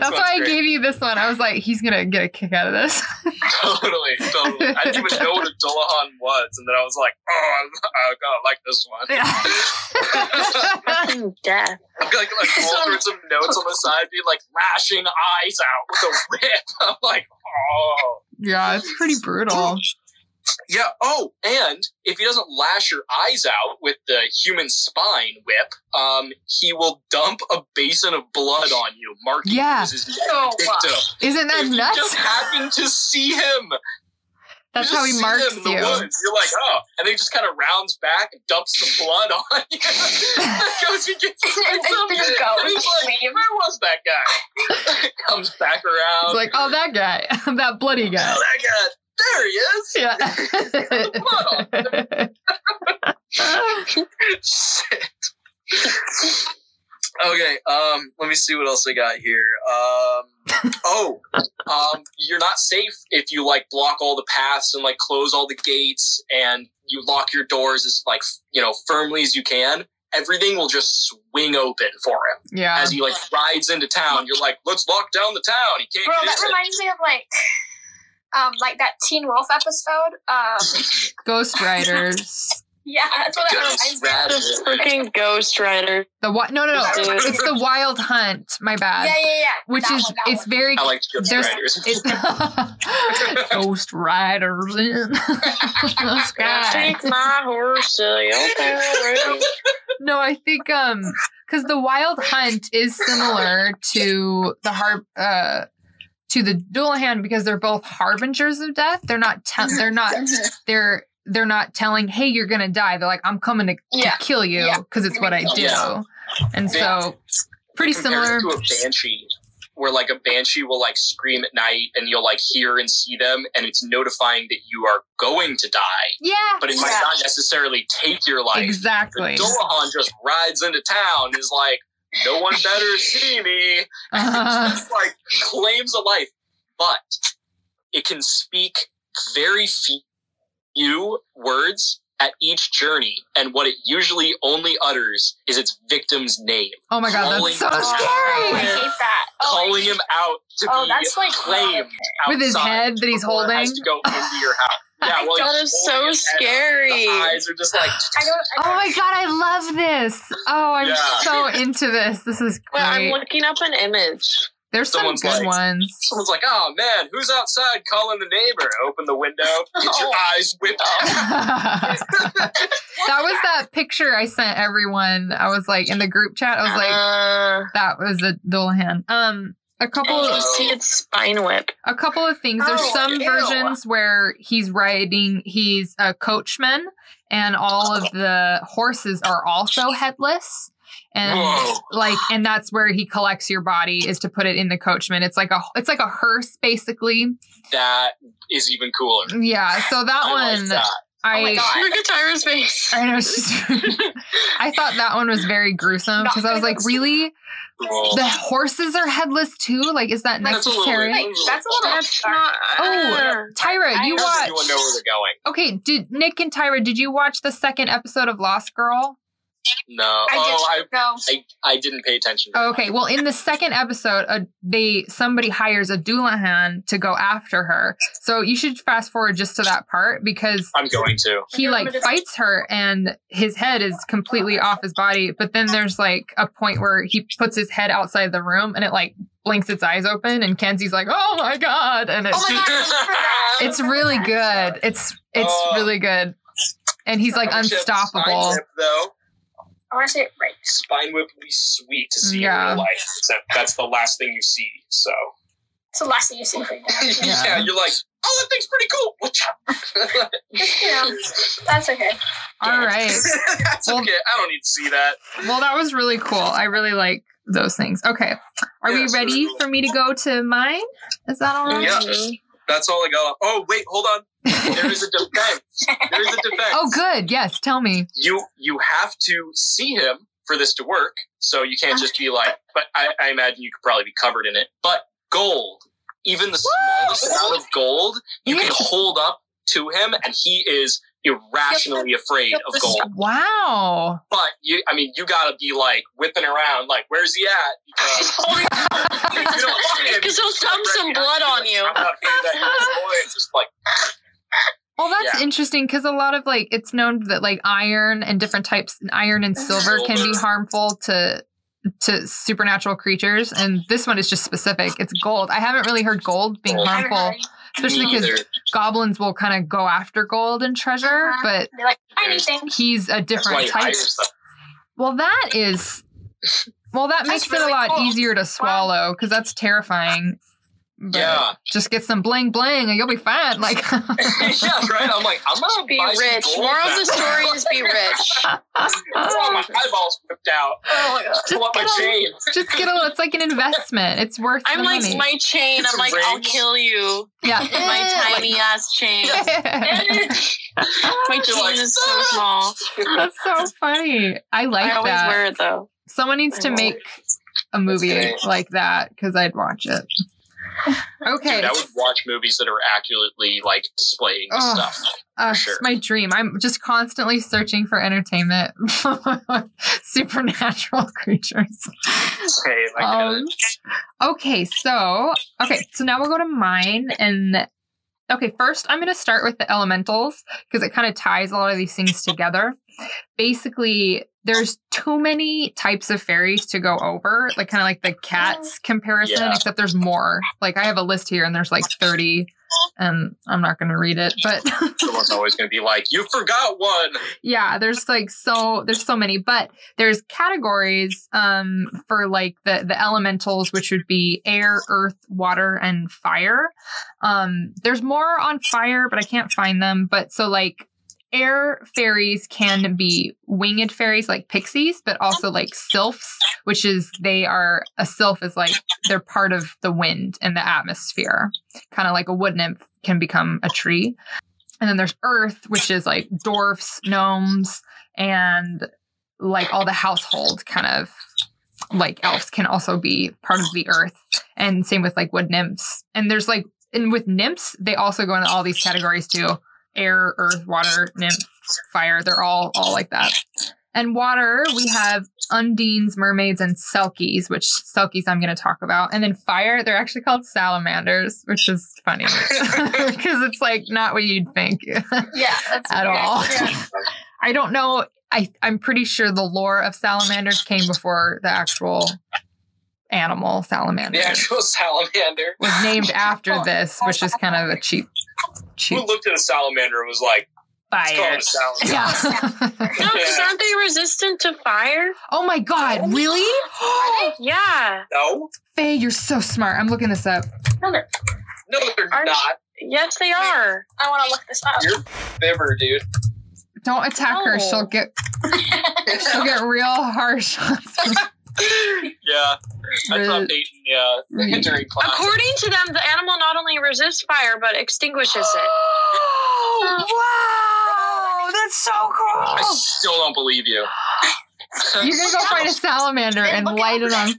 That's why I great. gave you this one. I was like, he's gonna get a kick out of this. totally, totally. I didn't even know what a Dullahan was, and then I was like, oh, I'm, I gotta like this one. death. like, like all sorts of notes on the side, being like lashing eyes out with a whip. I'm like, oh. yeah, it's pretty brutal. Yeah. Oh, and if he doesn't lash your eyes out with the human spine whip, um, he will dump a basin of blood on you, marking Yeah. you as his next Oh, victim. Isn't that if you nuts? just happen to see him, That's you how he see marks him in the you. Woods. You're like, oh, and then he just kind of rounds back and dumps the blood on you. Goes and gets It's him. just go. And he's like, where was that guy? Comes back around. It's like, oh, that guy, that bloody oh, guy. that guy. There he is. Yeah. Shit. okay, um, let me see what else I got here. Um, oh, um, you're not safe if you like block all the paths and like close all the gates and you lock your doors as like you know firmly as you can. Everything will just swing open for him yeah. as he like rides into town. You're like, let's lock down the town. He can't Bro, that in. reminds me of like, um, like that Teen Wolf episode. Um, Ghost Riders. yeah, that's what that Ghost reminds me. of. Rider. Freaking Ghost Rider. The what? No, no, no. It's the Wild Hunt. My bad. Yeah, yeah, yeah. Which That is one, it's one. very I like Ghost Riders. it, Ghost Riders in the sky. Take my horse to. No, I think um because the Wild Hunt is similar to the harp uh to the Dullahan because they're both harbingers of death. They're not te- they're not they're they're not telling hey you're gonna die. They're like I'm coming to, to kill you Yeah. because it's what I do. Yeah. And so pretty similar. to a banshee, where like a banshee will like scream at night, and you'll like hear and see them, and it's notifying that you are going to die, Yeah, but it might Yeah. not necessarily take your life. exactly. The Dullahan just rides into town, is like, no one better see me. Uh, just like claims a life, but it can speak very few words at each journey, and what it usually only utters is its victim's name, oh my god, Calling- that's so Oh, I hate that. Oh, calling hate- him out to Oh, be that's like claimed With his head that he's before it has holding? to go into your house. Yeah, well, That he's is holding so his head up. scary. The eyes are just like I don't. I Oh don't my god, I love this. Oh, I'm Yeah. so into this. This is Well, I'm looking up an image. There's some Someone's good like- ones. someone's like, "Oh man, who's outside calling the neighbor?" Open the window, get your Oh. eyes whipped out. that was that picture I sent everyone. I was like in the group chat. I was like, uh, that was a Dullahan. Um, a couple, and you see its spine whip. a couple of things. There's Oh, some ew. versions where he's riding. He's a coachman, and all of the horses are also headless. And Whoa. like, and that's where he collects your body is to put it in the coachman. It's like a, it's like a hearse basically. That is even cooler. Yeah. So that I like one, that. I, Oh my God. Look at Tyra's face. I know. I thought that one was very gruesome because I was like, really? Cool. The horses are headless too? Like, is that That's a little necessary? bit- that's a little That's dark. not. Oh, Tyra, I you don't anyone know where they're going? Okay, did Nick and Tyra, did you watch the second episode of Lost Girl? No. I oh, I, did no. I I didn't pay attention. Okay, well, in the second episode, uh, they somebody hires a Dullahan to go after her. So you should fast forward just to that part because I'm going to. he like fights her and his head is completely off his body. But then there's like a point where he puts his head outside the room and it like blinks its eyes open and Kenzi's like, "Oh my god!" And it's Oh god! I remember that. I it's really good. It's it's Oh. really good, and he's like I wish I had the unstoppable. Spine whip, though. I want to say it right. Spine whip would be sweet to see Yeah. in real life. Except that's the last thing you see. So It's the last thing you see right now. yeah. Yeah. you're like, oh, that thing's pretty cool. Just, you know, that's okay. All right. that's Well- okay. I don't need to see that. Well, that was really cool. I really like those things. Okay, are Yes, we ready cool. for me to go to mine? Is that all right? Yeah. That's all I got. Oh wait, hold on. There is a defense. There is a defense. oh, good. Yes, tell me. You you have to see him for this to work. So you can't just be like. But I, I imagine you could probably be covered in it. But gold, even the smallest amount of gold, you can hold up to him, and he is irrationally afraid of gold. Wow. But you, I mean, you gotta be like whipping around, like, where's he at? Because you don't see him. Because he'll dump some blood on you. I'm not afraid that boy and just like Well, that's Yeah. interesting because a lot of like it's known that like iron and different types, iron and silver can be harmful to to supernatural creatures, and this one is just specific. It's gold. I haven't really heard gold being Gold. I haven't harmful, especially because goblins will kind of go after gold and treasure, Uh-huh. but They're like he's a different type. hire stuff. Well, that is. Well, that That's makes it a lot cool. easier to swallow because that's terrifying. But Yeah. Just get some bling bling and you'll be fine. Like, yeah, right. I'm like, I'm gonna Be buy some rich. gold More of the story is be rich. I want my eyeballs whipped out. Oh my god. I Just want my get a- chain. just get a. It's like an investment. It's worth. It. I'm the like money. my chain. It's I'm like, I'll kill you. yeah. My tiny ass chain. My chain is so small. Ah! That's so funny. I like I always that. wear it though. Someone needs to make a movie like that because I'd watch it. Okay. Dude, I would watch movies that are accurately like displaying Oh. stuff. Uh, sure. It's my dream. I'm just constantly searching for entertainment, supernatural creatures. I Um, okay, so okay, so now we'll go to mine, and okay, first I'm going to start with the elementals because it kind of ties a lot of these things together. Basically, there's too many types of fairies to go over, like kind of like the cats comparison, Yeah. except there's more. Like I have a list here, and there's like 30, and I'm not going to read it, but. Someone's always going to be like, "You forgot one." yeah there's like so there's so many but there's categories um for like the the elementals which would be air earth water and fire um there's more on fire but i can't find them but so like air fairies can be winged fairies like pixies, but also like sylphs, which is they are a sylph is like they're part of the wind and the atmosphere, kind of like a wood nymph can become a tree. And then there's earth, which is like dwarfs, gnomes, and like all the household kind of like elves can also be part of the earth. And same with like wood nymphs. And there's like and with nymphs, they also go into all these categories too. Air, earth, water, nymph, fire. They're all all like that. And water, we have undines, mermaids, and selkies, which selkies I'm going to talk about. And then fire, they're actually called salamanders, which is funny because it's like not what you'd think Yeah, that's at weird. all. Yeah. I don't know. I I'm pretty sure the lore of salamanders came before the actual animal salamander The actual salamander. was named after this, which is kind of a cheap Who looked at a salamander and was like, fire. it. Yeah. No, because aren't they resistant to fire? oh my god, oh really? Yeah. No, Faye, you're so smart. I'm looking this up. no, they're Aren't- not. Yes, they are. I want to look this up. You're Fibber, dude. Don't attack her. She'll get she'll get real harsh. On Yeah, I taught Peyton uh, the Re- class. According to them, the animal not only resists fire but extinguishes it. Oh, wow, that's so cool! I still don't believe you. You're gonna go find a salamander Then and look it light it on then,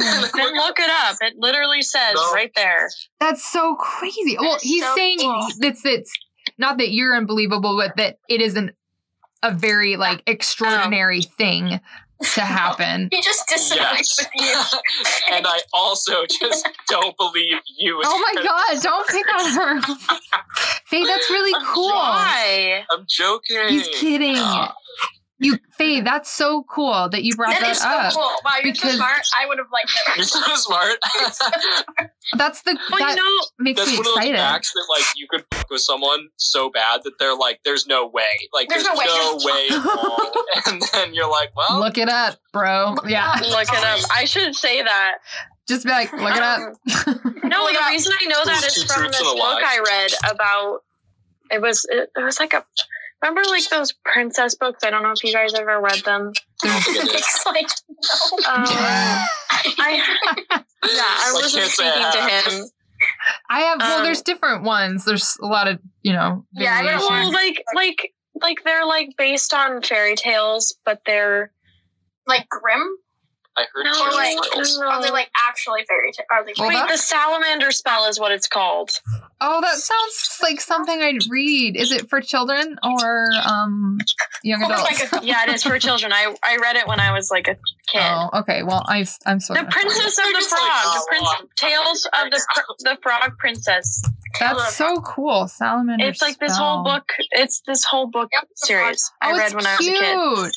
fire. Then look it up. It literally says No. right there. That's so crazy. Well, he's so saying cool. that's it's not that you're unbelievable, but that it isn't a very like extraordinary thing to happen. He just disagrees Yes. with you. and I also just don't believe you. Oh my god, don't pick on her. Faye, that's really cool. Why? I'm joking. He's kidding. You Faye, that's so cool that you brought That that, is so up. cool. Wow, you're because- so smart. I would have liked You're it. so smart. That's the Well, that you know, makes That's me one of those facts that like you could fuck with someone so bad that they're like, "There's no way." Like, There's there's, no way. no way. at all. and then you're like, "Well, Look it up, bro. Yeah. look it up. I should say that. Just be like, look it up. Um, no, Look the up. reason I know that There's is two from this a book lie. I read about. It was it, it was like a. Remember like those princess books? I don't know if you guys ever read them. it's like, no. Um, I yeah, I I wasn't can't say I speaking to him. I have well, Um, there's different ones. There's a lot of, you know, Yeah, I read a variation. Well, like like like they're like based on fairy tales, but they're like grim? I heard No, fairy like, tales. are they like actually fairy tales? Are they Well, wait. The salamander spell is what it's called. Oh, that sounds like something I'd read. Is it for children or um young adults? like a- Yeah, it is for children. I I read it when I was like a kid. Oh, okay. Well, I, I'm so. The Princess of the Just like, Frog. oh, the prince, wow. Tales of the the Frog Princess. That's so cool. Salamander. It's like this whole book. It's this whole book Yep, series Oh, I read it's when I was a kid.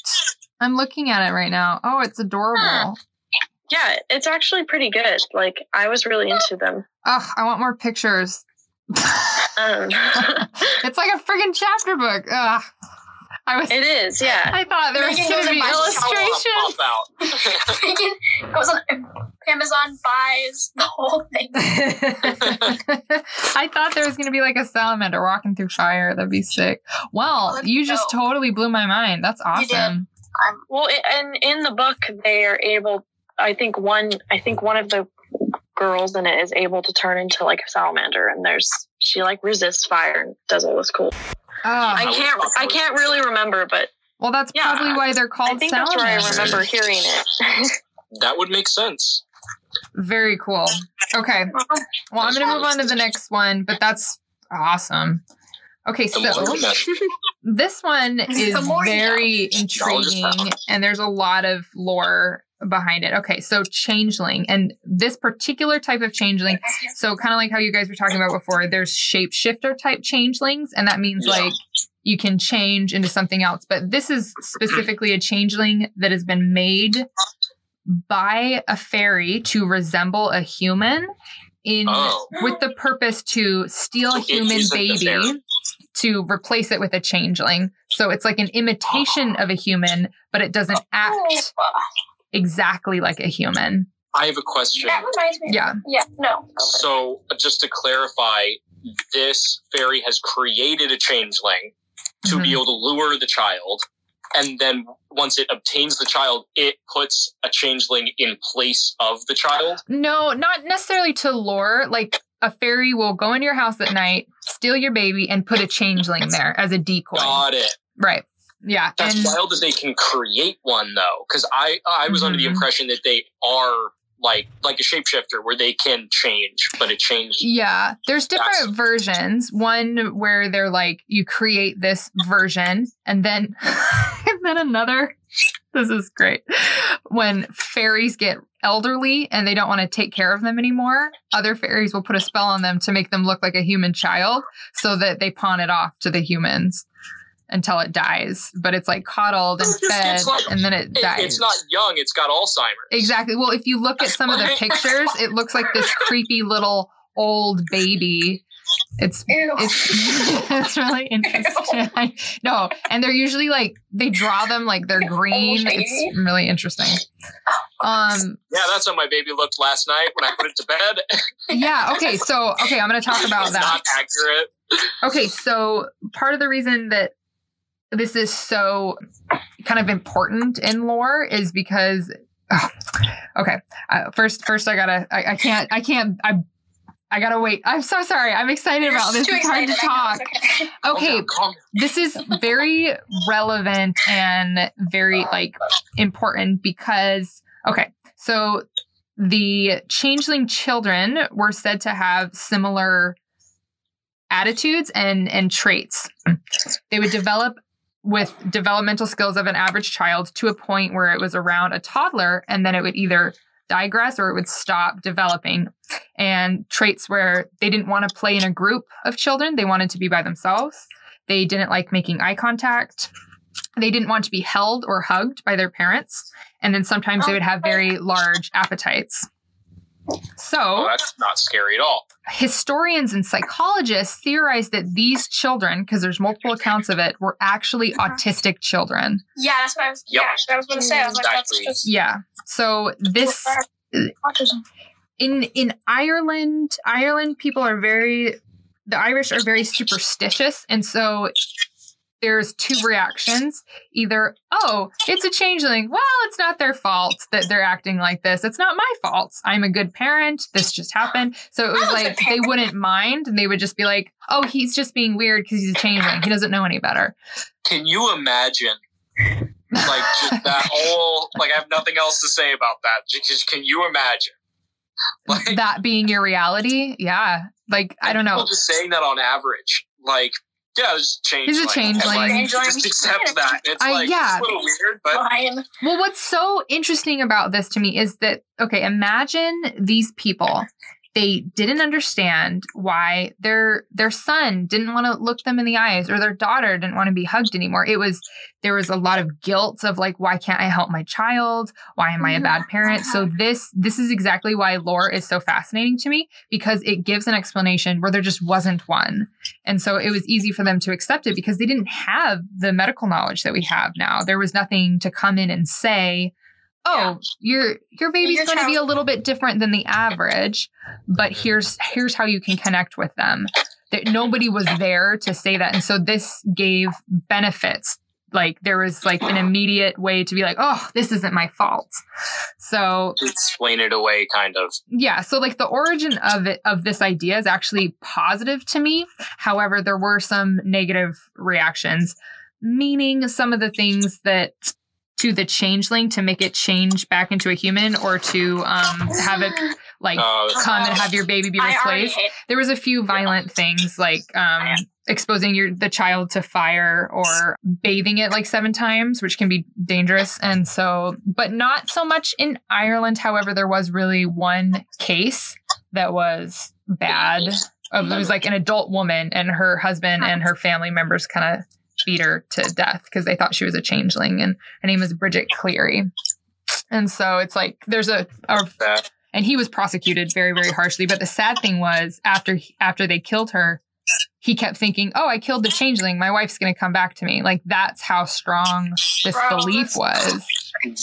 I'm looking at it right now. Oh, it's adorable. Yeah, it's actually pretty good. Like I was really into them. Oh, I want more pictures. Um, it's like a friggin' chapter book. Ugh. I was. it is, yeah. I thought there was going to be illustrations. Megan goes on Amazon, buys the whole thing. I thought there was going to be like a salamander walking through fire. That'd be sick. Well, Let's you just go. totally blew my mind. That's You did. awesome. Well, and in the book, they are able. I think one. I think one of the girls in it is able to turn into like a salamander, and there's she like resists fire and does all this cool. Oh, I can't. also I can't really remember, but well, that's yeah, probably why they're I called think that's where I remember hearing it. that would make sense. Very cool. Okay. Uh-huh. Well, I'm going to move on to the next one, but that's awesome. Okay, so more you know. this one is The more you very intriguing and there's a lot of lore behind it. Okay, so changeling and this particular type of changeling, so kind of like how you guys were talking about before, there's shapeshifter type changelings, and that means like you can change into something else. But this is specifically a changeling that has been made by a fairy to resemble a human in Oh. with the purpose to steal So human baby. To replace it with a changeling. So it's like an imitation of a human, but it doesn't act exactly like a human. I have a question. That reminds me. Yeah. Yeah. No. So, just to clarify, this fairy has created a changeling to be Mhm. able to lure the child. And then once it obtains the child, it puts a changeling in place of the child. No, not necessarily to lure. Like a fairy will go into your house at night, steal your baby, and put a changeling there as a decoy. Got it. Right. Yeah. That's and wild that they can create one though, because I I was under the Mhm. impression that they are like like a shapeshifter where they can change, but it changed. yeah, there's different That's- versions. One where they're like, you create this version, and then and then another. This is great. When fairies get elderly and they don't want to take care of them anymore, other fairies will put a spell on them to make them look like a human child so that they pawn it off to the humans until it dies. But it's like coddled and fed like- and then it It- dies. it's not young; it's got Alzheimer's. Exactly. Well, if you look at some of the pictures, it looks like this creepy little old baby. It's Ew. it's it's really interesting. I- no, and they're usually like they draw them like they're green. It's really interesting. Um. Yeah, that's how my baby looked last night when I put it to bed. Yeah. Okay. So okay, I'm going to talk about it's that. not accurate. Okay, so part of the reason that this is so kind of important in lore is because ugh, okay, uh, first first I gotta I, I can't I can't I I gotta wait. I'm so sorry. I'm excited about this. It's hard to excited, I know, talk. okay. Oh, okay, down, calm down. this is very relevant and very like important because okay so the changeling children were said to have similar attitudes and and traits they would develop with developmental skills of an average child to a point where it was around a toddler and then it would either digress or it would stop developing and traits where they didn't want to play in a group of children they wanted to be by themselves they didn't like making eye contact. They didn't want to be held or hugged by their parents. And then sometimes they would have very large appetites. Oh, So, that's not scary at all. historians and psychologists theorize that these children, because there's multiple accounts of it, were actually Uh-huh. autistic children. Yeah, that's what I was. Yep. Yeah, that's what I was going to say. I was like, that's just Yeah. So, this in in Ireland, Ireland people are very the Irish are very superstitious and so there's two reactions. Either, oh, it's a changeling. Well, it's not their fault that they're acting like this. It's not my fault. I'm a good parent. This just happened. So it was I'm a good like they wouldn't mind and they would just be like, oh, he's just being weird because he's a changeling. He doesn't know any better. Can you imagine? Like just that whole like I have nothing else to say about that. Just can you imagine? Like that being your reality. Yeah. Like, I don't know. Just saying that on average. Like, yeah, it's change. He's a changeling. Like, Changeling. just accept that. It's I- like yeah. it's a little weird, but Fine. Well, what's so interesting about this to me is that, okay, imagine these people. They didn't understand why their their son didn't want to look them in the eyes or their daughter didn't want to be hugged anymore. It was there was a lot of guilt of like why can't I help my child? Why am I a bad parent? So uh-huh. this this is exactly why lore is so fascinating to me because it gives an explanation where there just wasn't one. And so it was easy for them to accept it because they didn't have the medical knowledge that we have now. There was nothing to come in and say, "Oh, your your baby's Your going to be a little bit different than the average, but here's here's how you can connect with them." That nobody was there to say that. And so this gave benefits. Like there was like an immediate way to be like, "Oh, this isn't my fault." So explain it away, kind of. yeah so like the origin of it of this idea is actually positive to me however there were some negative reactions meaning some of the things that to the changeling to make it change back into a human or to um have it like Uh, come and have your baby be replaced. there was a few violent things like um exposing your the child to fire or bathing it like seven times which can be dangerous. And so but not so much in Ireland. However there was really one case that was bad of it was like an adult woman and her husband and her family members kind of beat her to death because they thought she was a changeling and her name was Bridget Cleary. And so it's like there's a, a and he was prosecuted very very harshly. But the sad thing was after after they killed her he kept thinking oh i killed the changeling. My wife's going to come back to me. Like that's how strong this Bro, belief was.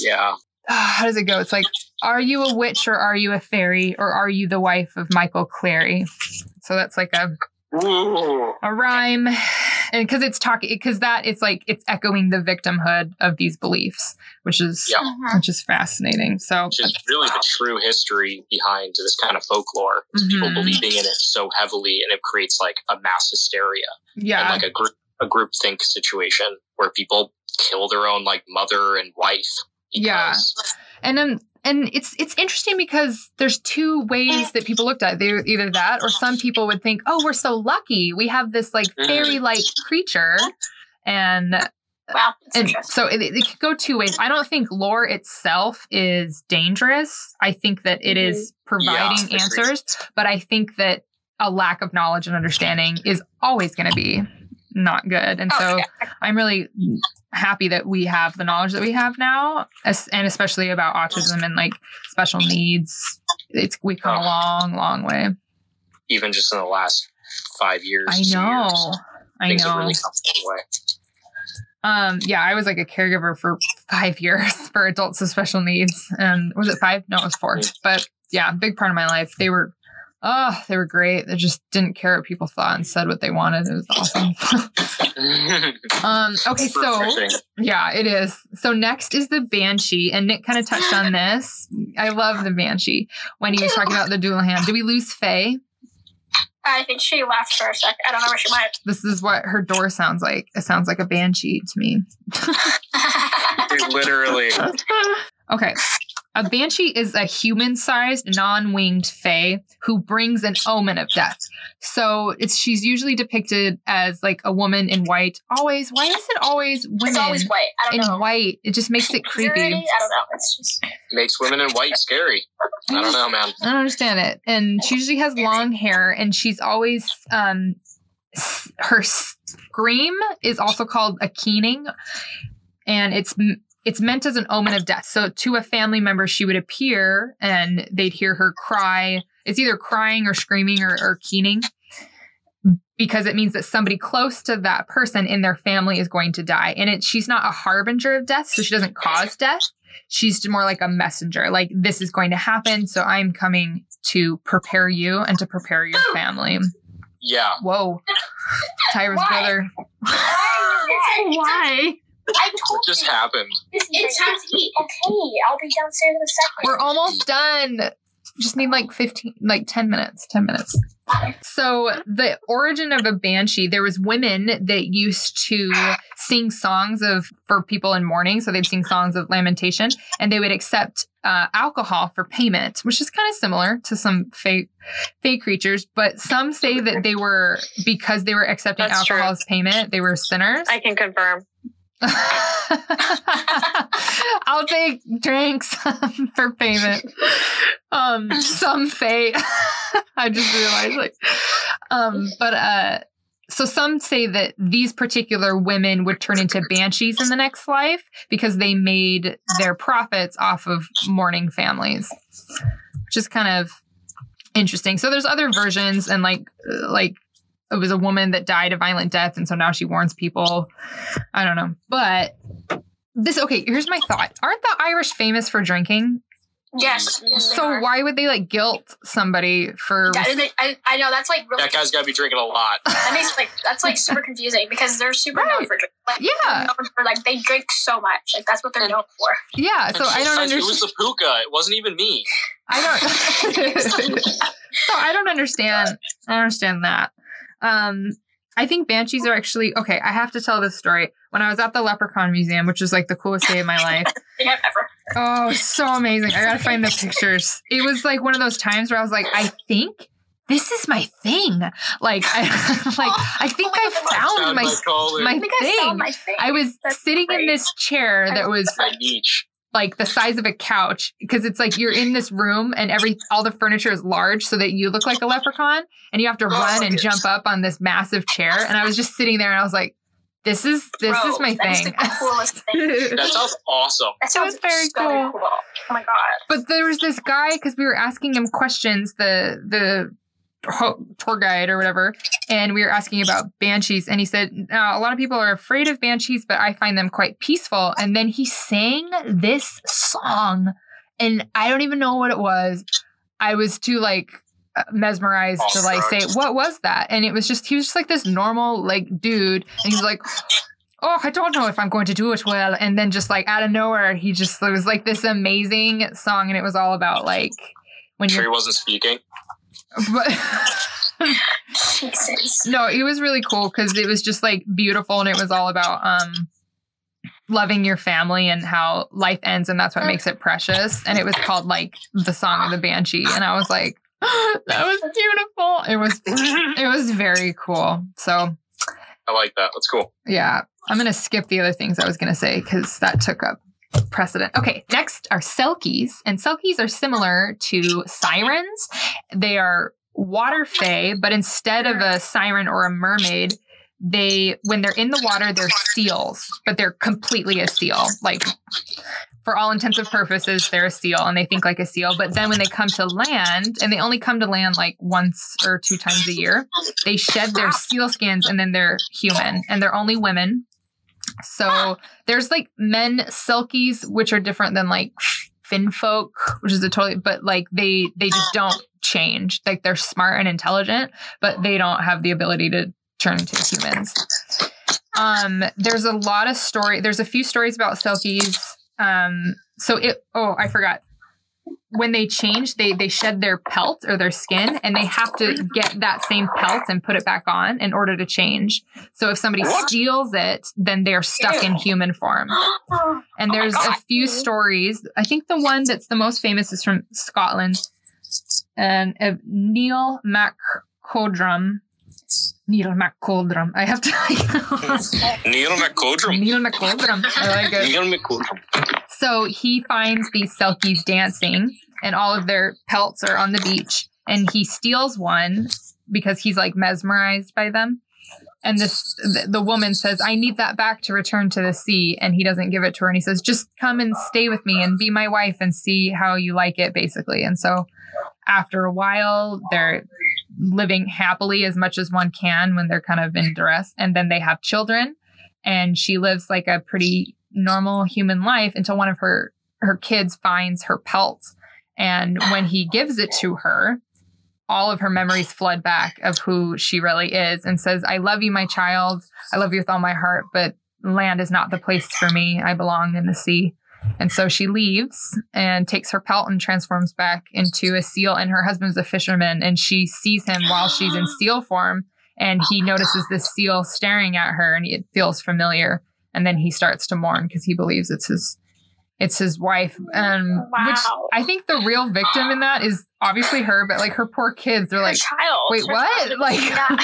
Yeah. Ah, how does it go? It's like are you a witch or are you a fairy or are you the wife of Michael Cleary so that's like a Ooh. a rhyme and because it's talking because that it's like it's echoing the victimhood of these beliefs which is Yeah. Mhm. which is fascinating so Which is really the true history behind this kind of folklore. Is people believing in it so heavily, and it creates like a mass hysteria yeah and like a group a group think situation where people kill their own like mother and wife. Yeah. and then and it's it's interesting because there's two ways that people looked at it. they're either that or some people would think oh we're so lucky. We have this like Mhm. fairy like creature. And Wow, and so it, it could go two ways. I don't think lore itself is dangerous. I think that it is providing Yeah, answers but i think that a lack of knowledge and understanding is always going to be not good and Oh, so yeah. i'm really happy that we have the knowledge that we have now and especially about autism and like special needs it's we've come a Oh. long long way even just in the last five years. i know years, i know really. Um, yeah, I was like a caregiver for five years for adults with special needs. And was it five? No, it was four. But yeah, big part of my life. They were, oh, they were great. They just didn't care what people thought and said what they wanted. It was awesome. um, okay, so yeah, it is. So next is the Banshee. And Nick kind of touched on this. I love the Banshee when he was talking about the Dullahan. Did we lose Faye? I think she left for a sec. I don't know where she went. This is what her door sounds like. It sounds like a banshee to me. literally. okay. A banshee is a human sized, non winged fae who brings an omen of death. So it's she's usually depicted as like a woman in white. Always, why is it always women it's always white. I don't in know. white? It just makes it Purity? creepy. I don't know. It's just Makes women in white scary. I don't know, man. I don't understand it. And she usually has long hair, and she's always um, her scream is also called a keening, and it's m- it's meant as an omen of death. So to a family member, she would appear, and they'd hear her cry. It's either crying or screaming or, or keening. Because it means that somebody close to that person in their family is going to die. And it she's not a harbinger of death, so she doesn't cause death she's more like a messenger like this is going to happen so i'm coming to prepare you and to prepare your oh. family Yeah. whoa tyra's Why? brother Why? why I What told just you. happened? It's time to eat. Okay, I'll be downstairs in a second. we're almost done just need like 15 like 10 minutes 10 minutes so the origin of a banshee there was women that used to sing songs of for people in mourning so they'd sing songs of lamentation and they would accept uh, alcohol for payment which is kind of similar to some fake fake creatures but some say that they were because they were accepting That's alcohol true. as payment they were sinners I can confirm. I'll take drinks for payment. Um, some fate. I just realized, like, um, but uh, so some say that these particular women would turn into banshees in the next life because they made their profits off of mourning families, which is kind of interesting. So there's other versions, and like, like it was a woman that died a violent death, and so now she warns people. I don't know, but this okay. Here's my thought: Aren't the Irish famous for drinking? Yes. yes So are. why would they like guilt somebody for? Yeah, they- I, I know that's like really. That guy's got to be drinking a lot. That makes like that's like super confusing because they're super known for drink. Like, Yeah. they're known for like they drink so much. Like that's what they're known for. yeah, so I don't understand It was the puka. It wasn't even me. I don't. so I don't understand. I don't understand that. Um, I think banshees are actually okay. I have to tell this story. When I was at the Leprechaun Museum, which was like the coolest day of my life, have ever. Oh, so amazing. I gotta find the pictures. It was like one of those times where I was like, I think this is my thing. Like I like I think I found my my I think I found thing. my thing. I was That's sitting in this chair that was my niche. Like the size of a couch because it's like you're in this room and every all the furniture is large so that you look like a leprechaun and you have to Oh, run and yes. jump up on this massive chair and I was just sitting there and I was like this is this Bro, is my thing. the coolest thing. That sounds awesome. That sounds was very so cool. cool. Oh my god. But there was this guy because we were asking him questions, the the ho- tour guide or whatever, and we were asking about banshees, and he said, "Now a lot of people are afraid of banshees, but I find them quite peaceful." And then he sang this song, and I don't even know what it was. I was too like mesmerized to like say, "What was that?" And it was just he was just like this normal like dude, and he was like. Oh, I don't know if I'm going to do it well. And then just like out of nowhere, he just it was like this amazing song, and it was all about like when Sure, he wasn't speaking. But Jesus. no, it was really cool because it was just like beautiful, and it was all about um loving your family and how life ends, and that's what makes it precious. And it was called like the song of the banshee, and I was like, that was beautiful. It was it was very cool. So I like that. That's cool. yeah, I'm gonna skip the other things I was gonna say because that took up precedent. Okay, next are selkies, and selkies are similar to sirens. They are water fae, but instead of a siren or a mermaid, they when they're in the water they're seals, but they're completely a seal. Like for all intensive purposes, they're a seal and they think like a seal. But then when they come to land, and they only come to land like once or two times a year, they shed their seal skins and then they're human and they're only women. So there's like men selkies, which are different than like fin folk, which is a totally but like they they just don't change. Like they're smart and intelligent, but they don't have the ability to turn into humans. Um, there's a lot of story. There's a few stories about selkies. Um, so it. Oh, I forgot. When they change, they they shed their pelt or their skin, and they have to get that same pelt and put it back on in order to change. So if somebody steals it, then they're stuck in human form. And Oh there's a few stories. I think the one that's the most famous is from Scotland, and of Neil MacCodrum. Neil MacCodrum. I have to. Neil MacCodrum. Neil MacCodrum. I like it. Neil MacCodrum. So he finds these selkies dancing, and all of their pelts are on the beach, and he steals one because he's like mesmerized by them. And this, the, woman says, "I need that back to return to the sea," and he doesn't give it to her, and he says, "Just come and stay with me and be my wife and see how you like it," basically. And so, after a while, they're living happily as much as one can when they're kind of in duress, and then they have children, and she lives like a pretty normal human life until one of her her kids finds her pelt and when he gives it to her all of her memories flood back of who she really is and says i love you my child. I love you with all my heart but land is not the place for me. I belong in the sea. And so she leaves and takes her pelt and transforms back into a seal and her husband's a fisherman. And she sees him while she's in seal form and he notices this seal staring at her and it feels familiar and then he starts to mourn because he believes it's his it's his wife um which i think the real victim in that is obviously her but like her poor kids they're Her like child. wait, Her what? child. Like- yeah.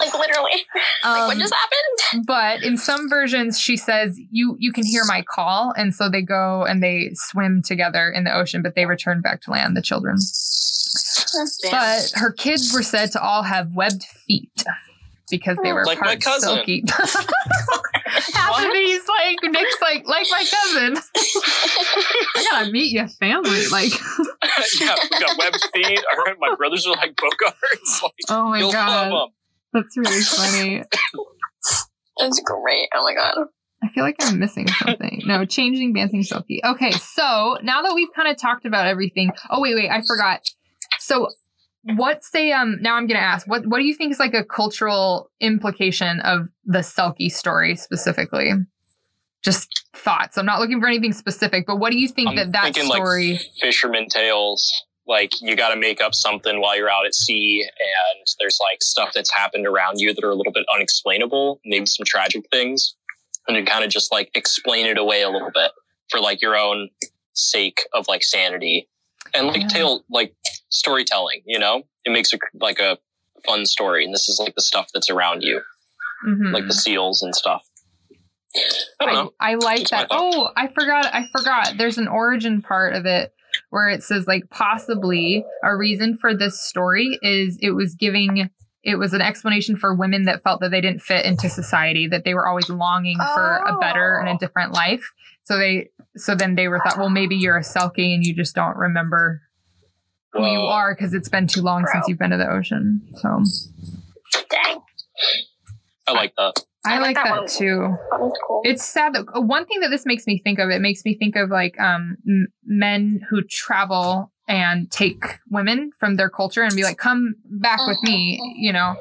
like literally. like um, what just happened? but in some versions she says you you can hear my call and so they go and they swim together in the ocean but they return back to land the children but her kids were said to all have webbed feet because they hmm. were Like my part cousin. selkie half of these like nick's like like my cousin i gotta meet your family like yeah, we got web feet. All right, my brothers are like boggarts. Like, oh my you'll god that's really funny It's great. Oh my god. I feel like I'm missing something. No, changing dancing Selkie. Okay, so now that we've kind of talked about everything. Oh wait, wait, I forgot. So what's a um now I'm gonna ask, what what do you think is like a cultural implication of the Selkie story specifically? Just thoughts. I'm not looking for anything specific, but what do you think I'm that that thinking, like, story Fisherman tales. Like you got to make up something while you're out at sea, and there's like stuff that's happened around you that are a little bit unexplainable, maybe some tragic things, and you kind of just like explain it away a little bit for like your own sake of like sanity and like Yeah. tale like storytelling. You know, it makes it like a fun story, and this is like the stuff that's around you, Mhm. like the seals and stuff. I don't know. I, I like Just that. Oh, I forgot. I forgot. There's an origin part of it where it says like possibly a reason for this story is it was giving it was an explanation for women that felt that they didn't fit into society that they were always longing for a better and a Oh. different life so they so then they were thought well maybe you're a selkie and you just don't remember who you are because it's been too long Bro. since you've been to the ocean so Dang. I like that. i, I like like that that one. too That was cool. it's sad that uh, one thing that this makes me think of it makes me think of like um m- men who travel and take women from their culture and be like, come back with me, you know,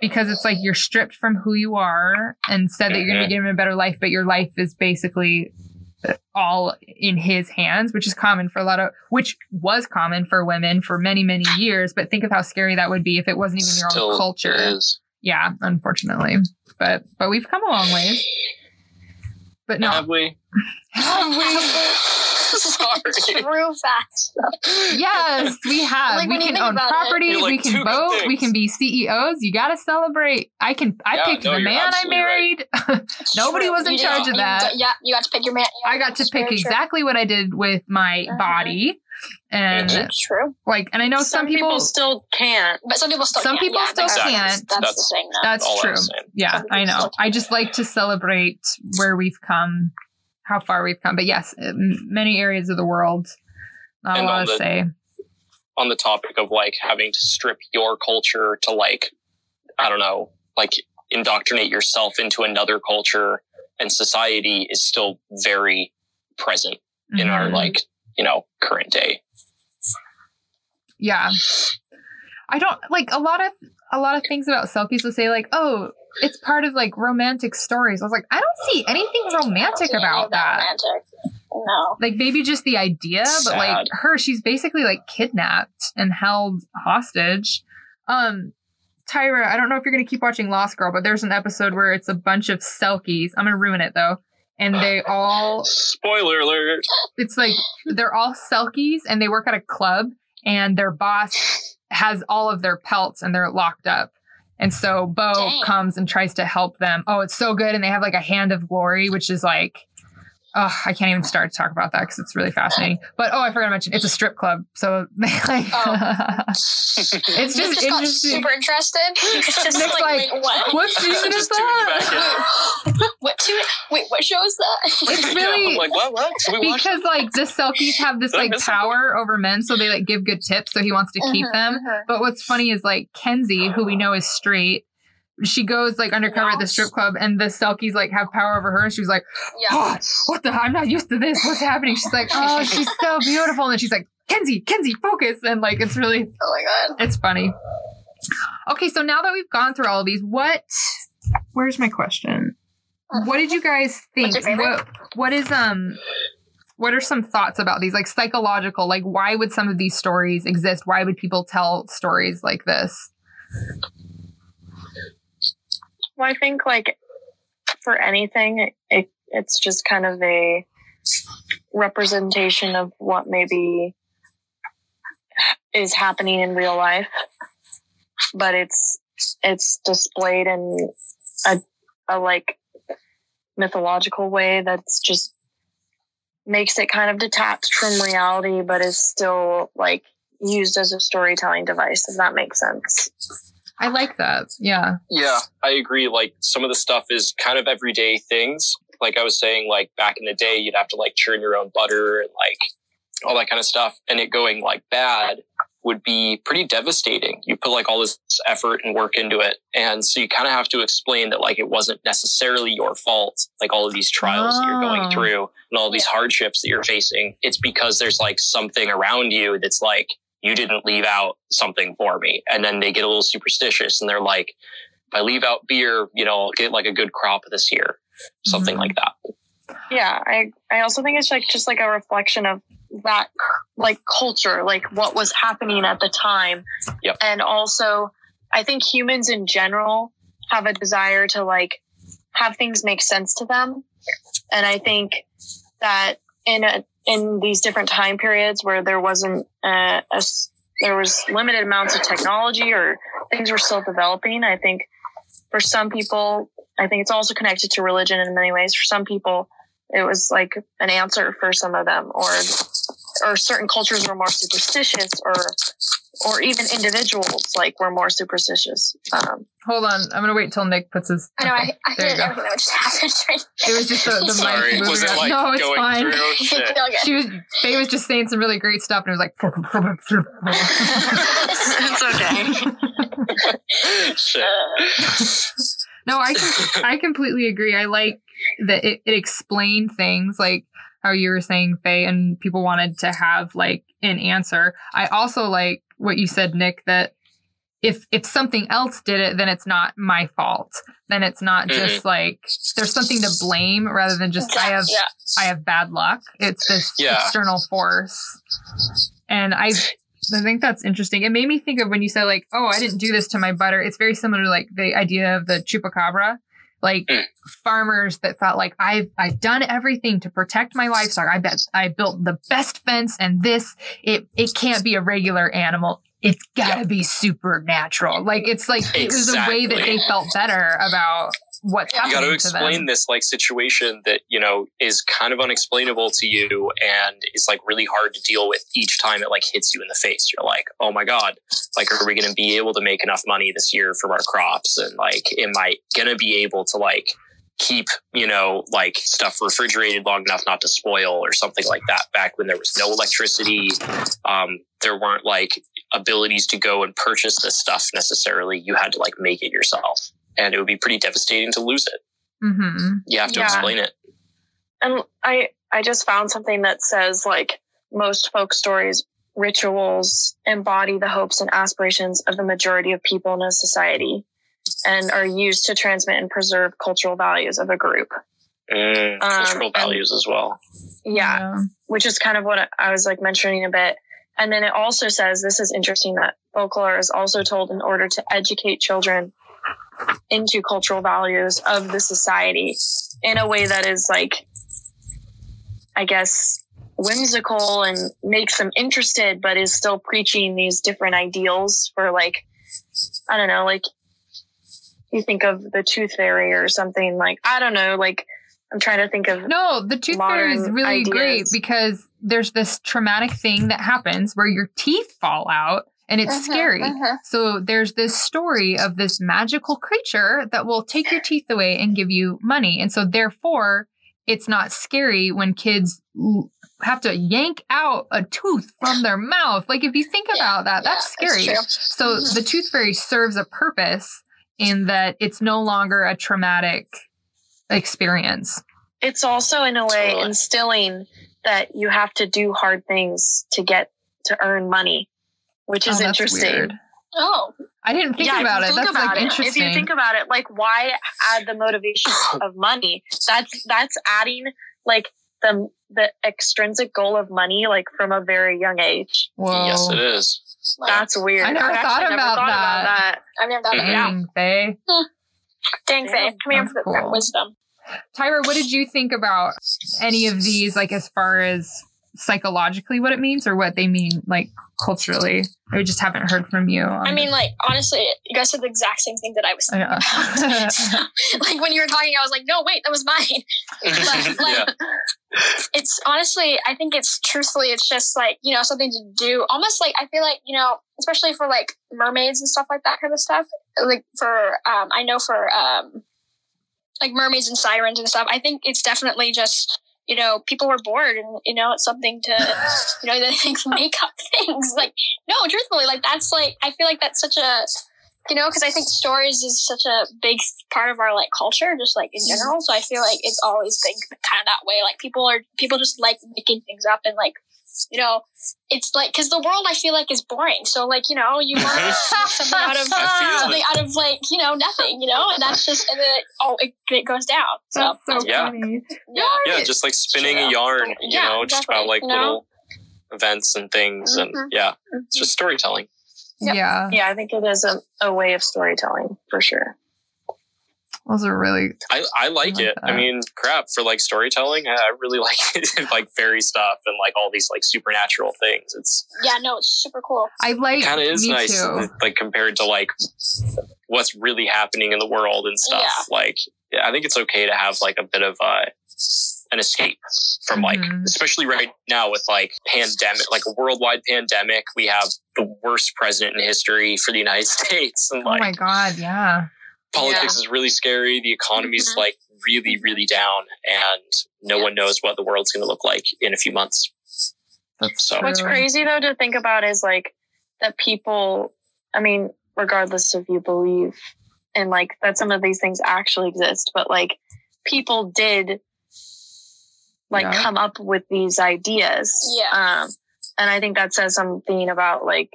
because it's like you're stripped from who you are and said that you're going to be given a better life, but your life is basically all in his hands, which is common for a lot of, which was common for women for many, many years. But think of how scary that would be if it wasn't even your Still own culture. is. Yeah, unfortunately, but but we've come a long ways. But no, Have we? have we? Sorry. True facts. Yes, we have. Like, we when you can own about property. Like, we can good vote. We can be CEOs. You got to celebrate. I can. I Yeah, picked no, the man I absolutely right. married. Nobody True. was in You charge did- of that. got- yeah, you got to pick your man. yeah, I got to pick very true. exactly what I did with my Uh-huh. body, and. It's true. like, and I know some, people. still can't. But some people still Some can't. people yeah, still that's, can't. That's, that's, the That's- thing. Though. That's true. Yeah, I know. I just like to celebrate where we've come, how far we've come. But yes, many areas of the world. Not a lot to the- say. on the topic of like having to strip your culture to like i don't know like indoctrinate yourself into another culture and society is still very present in our Mhm. like you know current day yeah i don't like a lot of a lot of things about selkies will say like oh it's part of like romantic stories. I was like i don't see anything romantic Yeah, about that. Romantic. No. like maybe just the idea but like her she's basically like kidnapped and held hostage. Um tyra i don't know if you're gonna keep watching lost girl but there's an episode where it's a bunch of selkies. I'm gonna ruin it though. And they all spoiler alert. It's like they're all selkies and they work at a club and their boss has all of their pelts and they're locked up and so bo Dang. comes and tries to help them oh it's so good and they have like a hand of glory which is like oh i can't even start to talk about that because it's really fascinating but oh i forgot to mention it's a strip club so they like Oh. it's You just just got interesting super interested. It's just Nick's like, like, wait, what? what season is Just tuned back that what to Wait, what show is that? It's Yeah, really- I'm like what what Did we watch because like the selkies have this like miss something? power over men so they like give good tips so he wants to keep Mhm, them mhm. But what's funny is like Kenzi, who we know is straight, she goes like undercover at the strip club and the Selkies like have power over her and she's like, Yeah. oh, what the I'm not used to this. What's happening? She's like, oh, she's so beautiful. And then she's like, Kenzi, Kenzi, focus. And like it's really Oh my god. it's funny. Okay, so now that we've gone through all of these, what where's my question? What did you guys think? What's your favorite? What what is um what are some thoughts about these like psychological like why would some of these stories exist why would people tell stories like this Well, I think like for anything, it, it's just kind of a representation of what maybe is happening in real life, but it's it's displayed in a, a like mythological way that's just makes it kind of detached from reality, but is still like used as a storytelling device. If that makes sense. I like that. Yeah. Yeah, I agree. Like some of the stuff is kind of everyday things. Like I was saying, like back in the day, you'd have to like churn your own butter and like all that kind of stuff. And it going like bad would be pretty devastating. You put like all this effort and work into it. And so you kind of have to explain that like it wasn't necessarily your fault. Like all of these trials that you're Oh. going ah. through and all these Yeah. hardships that you're facing. It's because there's like something around you that's like, you didn't leave out something for me. And then they get a little superstitious and they're like, if I leave out beer, you know, I'll get like a good crop this year. Something Mhm. like that. yeah i i also think it's like just like a reflection of that like culture like what was happening at the time Yep. and also i think humans in general have a desire to like have things make sense to them and i think that in a in these different time periods where there wasn't uh, a there was limited amounts of technology or things were still developing i think for some people i think it's also connected to religion in many ways. For some people it was like an answer for some of them or or certain cultures were more superstitious or or even individuals like were more superstitious um Hold on. I'm gonna wait till Nick puts his. I know. okay, I, I didn't know what just happened. Right It was just the, the Sorry, mic moving. was it like no, it's going fine. Shit. She was. Faye was just saying some really great stuff, and it was like. it's okay Shit. No, I com- I completely agree. I like that it, it explained things. Like how you were saying Faye and people wanted to have like an answer. I also like what you said, Nick, that if if something else did it, then it's not my fault. Then it's not Mhm. just like there's something to blame rather than just I have yeah. I have bad luck. It's this Yeah. external force. And I I think that's interesting. It made me think of when you said like, oh, I didn't do this to my butter. It's very similar to like the idea of the chupacabra. Like Mm. farmers that thought like I've I've done everything to protect my livestock. I bet I built the best fence and this it it can't be a regular animal. It's gotta be supernatural. Like it's like it was a way that they felt better about what's happening. you got to to explain this like situation that you know is kind of unexplainable to you and is like really hard to deal with each time it like hits you in the face. You're like oh my god like are we going to be able to make enough money this year from our crops? And like am i going to be able to like keep you know like stuff refrigerated long enough not to spoil or something like that? Back when there was no electricity um, there weren't like abilities to go and purchase this stuff necessarily you had to like make it yourself and it would be pretty devastating to lose it hmm you have to Yeah. explain it And I I just found something that says like most folk stories rituals embody the hopes and aspirations of the majority of people in a society and are used to transmit and preserve cultural values of a group. mm, Um, cultural and- values as well Yeah, which is kind of what I- I was like mentioning a bit. And then it also says this is interesting that folklore is also told in order to educate children into cultural values of the society in a way that is like, I guess, whimsical and makes them interested, but is still preaching these different ideals for like, I don't know, like you think of the tooth fairy or something like, I don't know, like I'm trying to think of No, the tooth fairy is really great because there's this traumatic thing that happens where your teeth fall out and it's Mhm, scary. mhm. So there's this story of this magical creature that will take your teeth away and give you money. And so therefore, it's not scary when kids have to yank out a tooth from their mouth. Like if you think about that, that's Yeah, scary. true. So the tooth fairy serves a purpose in that it's no longer a traumatic experience. it's also in a way Totally. instilling that you have to do hard things to get to earn money, which is Oh, interesting. weird. Oh, I didn't think yeah, about it. think That's about like it, interesting. If you think about it, like why add the motivation of money? That's that's adding like the the extrinsic goal of money like from a very young age. Whoa. yes it is That's weird. I never I've thought about never that. I've never done Mhm. that. Yeah. Dang, Faye. Dang, Come here That's for that cool. wisdom. Tyra, what did you think about any of these, like as far as psychologically what it means or what they mean, like culturally? I just haven't heard from you. on I mean, like honestly, you guys said the exact same thing that I was thinking Yeah. about. like when you were talking, I was like, no, wait, that was mine. But, like, yeah it's honestly, I think it's truthfully, it's just like, you know, something to do. Almost like, I feel like, you know, especially for like mermaids and stuff like that kind of stuff. Like for, um, I know for, um, like mermaids and sirens and stuff, I think it's definitely just, you know, people were bored and, you know, it's something to, you know, they think make up things. Like, no, truthfully, like that's like, I feel like that's such a, you know, because I think stories is such a big part of our like culture, just like in general. So I feel like it's always been kind of that way. Like people are people just like making things up and like you know, it's like because the world I feel like is boring. So like you know, you want to make something out of something out of like you know nothing, you know, and that's just and then it, oh it, it goes down. So That's so Yeah. funny. yeah, yeah just like spinning Yeah. a yarn you Yeah, know just about like you know? little events and things and Mhm. yeah it's just storytelling Yep. Yeah. Yeah, I think it is a, a way of storytelling for sure. Those are really I, I like like it. I mean, crap for like storytelling. I, I really like it, like fairy stuff and like all these like supernatural things. It's yeah, no, it's super cool. I like kind of is me nice, too. like compared to like what's really happening in the world and stuff. Yeah. Like, yeah, I think it's okay to have like a bit of uh, an escape from like, Mhm. especially right now with like pandemic, like a worldwide pandemic. We have the worst president in history for the United States, and Oh my god, yeah. Politics is really scary. The economy's Mhm. like really, really down, and no Yeah. one knows what the world's going to look like in a few months. That's So- What's crazy though to think about is like that people, I mean, regardless if you believe in like that some of these things actually exist, but like people did like Yeah. come up with these ideas. Yeah. Um, and I think that says something about like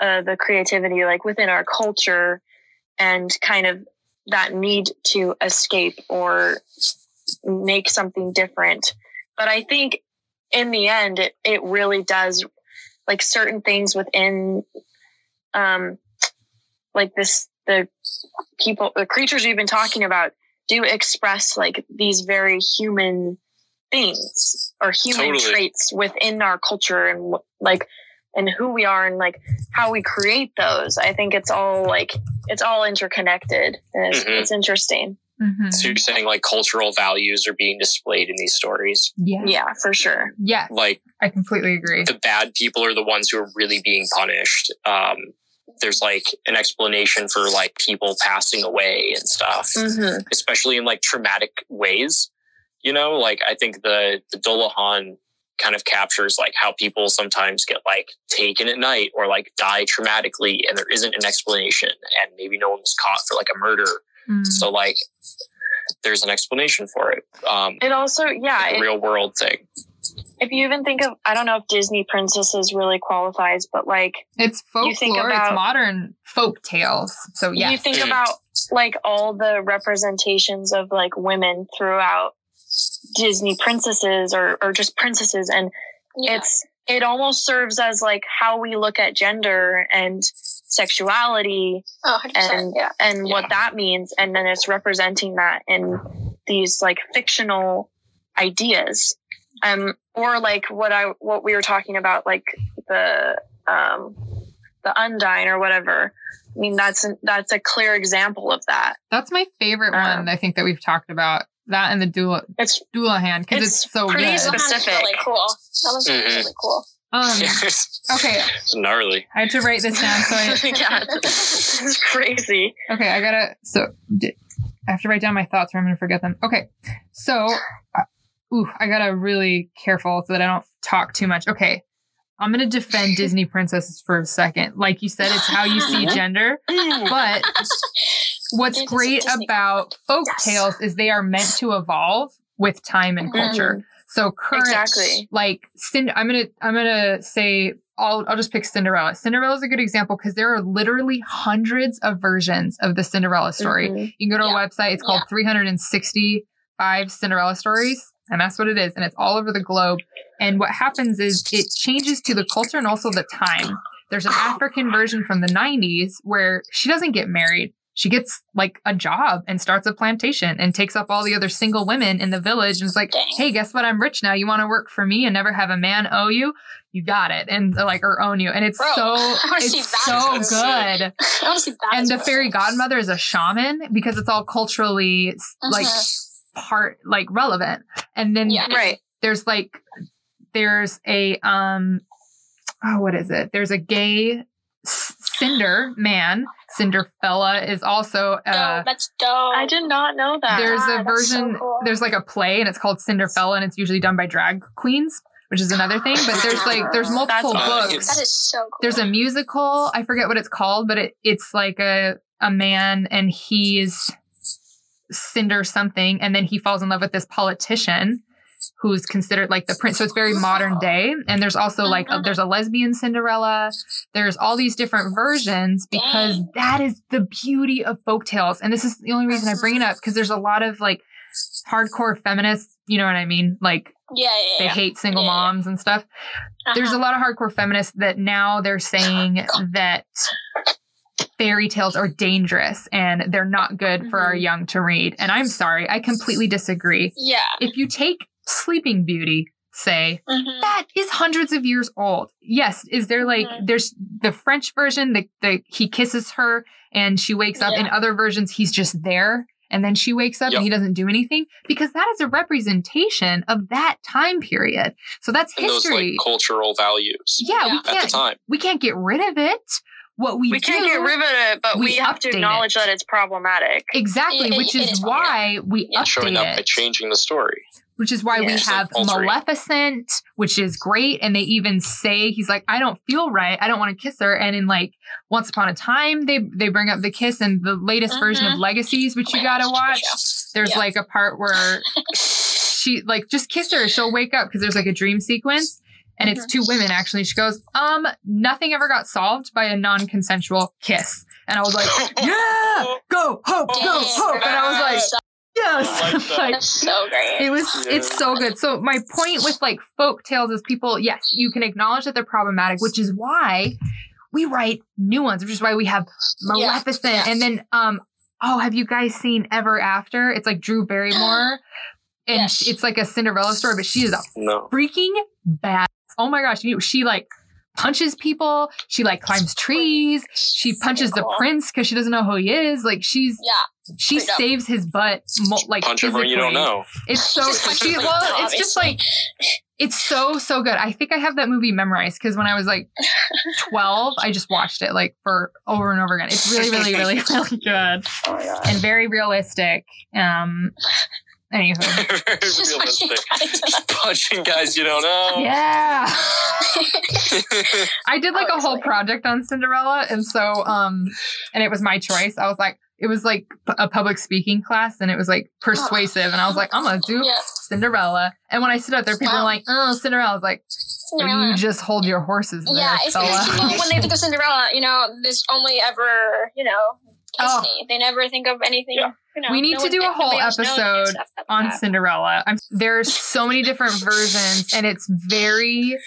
uh, the creativity, like within our culture, and kind of that need to escape or make something different. But I think in the end, it, it really does like certain things within, um, like this, the people, the creatures we've been talking about do express like these very human things or human Totally. traits within our culture and like, and who we are and like how we create those. I think it's all like, it's all interconnected and it's, Mhm. it's interesting. Mhm. So you're saying like cultural values are being displayed in these stories. Yeah. Yeah, for sure. Yeah. Like I completely agree. the bad people are the ones who are really being punished. Um, there's like an explanation for like people passing away and stuff, Mm-hmm. especially in like traumatic ways. You know, like I think the the Dullahan kind of captures like how people sometimes get like taken at night or like die traumatically and there isn't an explanation and maybe no one was caught for like a murder. Mm. So like there's an explanation for it. Um, It also, yeah, it- real world thing. if you even think of, I don't know if Disney princesses really qualifies, but like It's You think folklore. about- it's modern folk tales. So yeah, you think Mm. about like all the representations of like women throughout Disney princesses or, or just princesses and Yeah. it's it almost serves as like how we look at gender and sexuality oh, 100%. and yeah. and what that means and then it's representing that in these like fictional ideas um or like what i what we were talking about like the um the undine or whatever i mean that's an, that's a clear example of that That's my favorite Um, one. I think that we've talked about that and the Dula it's Dullahan because it's, It's so pretty good. That was specific. really cool. That was Mhm. really cool. Um, it's okay, It's gnarly. I had to write this down. So I, yeah it's crazy okay, I gotta. So di- I have to write down my thoughts or I'm gonna forget them. Okay, so uh, ooh, I gotta really careful so that I don't talk too much. Okay. I'm gonna defend Disney princesses for a second. Like you said, it's how you see gender. But what's great Disney about folk Yes. tales is they are meant to evolve with time and culture. So current, Exactly. like Cind- I'm gonna I'm gonna say I'll I'll just pick Cinderella. Cinderella is a good example because there are literally hundreds of versions of the Cinderella story. Mhm. You can go to Yeah. a website. It's called 365 Cinderella stories, and that's what it is. And it's all over the globe. And what happens is it changes to the culture and also the time. There's an African version from the 90s where she doesn't get married. She gets like a job and starts a plantation and takes up all the other single women in the village and is like, hey, guess what? I'm rich now. You want to work for me and never have a man owe you? You got it. And like, or own you. And it's Bro, so, I wanna see it's so good I want to see that. and the fairy godmother is a shaman because it's all culturally s- like part like relevant and then Yeah. right there's like there's a um oh what is it there's a gay s- cinder man cinderfella is also Dope. uh That's dope. i did not know that there's a God, that's so version cool. there's like a play and it's called cinderfella and it's usually done by drag queens which is another thing but there's like there's multiple That's awesome. books That is so cool. there's a musical i forget what it's called but it, it's like a a man and he's cinder something and then he falls in love with this politician who's considered like the prince so it's very modern day and there's also like a, there's a lesbian cinderella there's all these different versions because that is the beauty of folk tales and this is the only reason i bring it up because there's a lot of like hardcore feminists you know what i mean like yeah, yeah, they yeah. hate single Yeah, moms and stuff there's a Uh-huh. lot of hardcore feminists that now they're saying that fairy tales are dangerous and they're not good for our Mhm. young to read. And I'm sorry, I completely disagree. yeah. If you take Sleeping Beauty, say, Mhm. that is hundreds of years old. Yes, is there like Mhm. there's the French version that the, he kisses her and she wakes up. Yeah. In other versions, he's just there and then she wakes up Yep. and he doesn't do anything because that is a representation of that time period. So that's And those like cultural values yeah, Yeah. we at the time. we can't get rid of it. What we, we do, can't get rid of it but we we, have to acknowledge it. that it's problematic exactly, It- it- which it is is, why we Yeah. Showing update up by changing the story. Which is why we have Like. Maleficent, which is great. And they even say he's like, I don't feel right. I don't want to kiss her. And in like Once Upon a Time, they they bring up the kiss and the latest version of. Legacies, which you Oh my gotta watch. There's Yeah. like a part where she like just kiss her. She'll wake up because there's like a dream sequence. And it's two women actually. She goes, um, nothing ever got solved by a non-consensual kiss. And I was like, yeah, go, hope, go, hope. And I was like, yes. I like. Like, so great. it was Yeah. it's so good. So my point with like folk tales is people, yes, you can acknowledge that they're problematic, which is why we write new ones, which is why we have Maleficent. Yeah. And then um oh, have you guys seen Ever After? It's like Drew Barrymore. And Yes. it's like a Cinderella story, but she is a No. freaking bad. Oh my gosh, you she like punches people, she like climbs trees, she punches the cool. prince because she doesn't know who he is. Like she's Yeah. she Pretty dope. saves his butt mo- like Punch everyone you don't know. It's so Just she, everybody well, down, it's just like it's so so good. I think I have that movie memorized because when I was like twelve, I just watched it like for over and over again. It's really, really, really, really good Oh my and very realistic. Um, anywho, Just Realistic. punching guys. Punching guys you don't know. yeah, I did like a whole project on Cinderella, and so um, and it was my choice. I was like. It was like a public speaking class, and it was like persuasive, and I was like, "I'm gonna do yeah. Cinderella." And when I stood up there, people were like, "Oh, Cinderella." I was like, Cinderella. You just hold your horses there, Yeah, it's fella. because people when they think of Cinderella, you know, there's only ever, you know, Oh. They never think of anything. Yeah. You know, We need no to do a whole nobody else knows any episode on that. Cinderella. I'm, there's so many different versions, and it's very.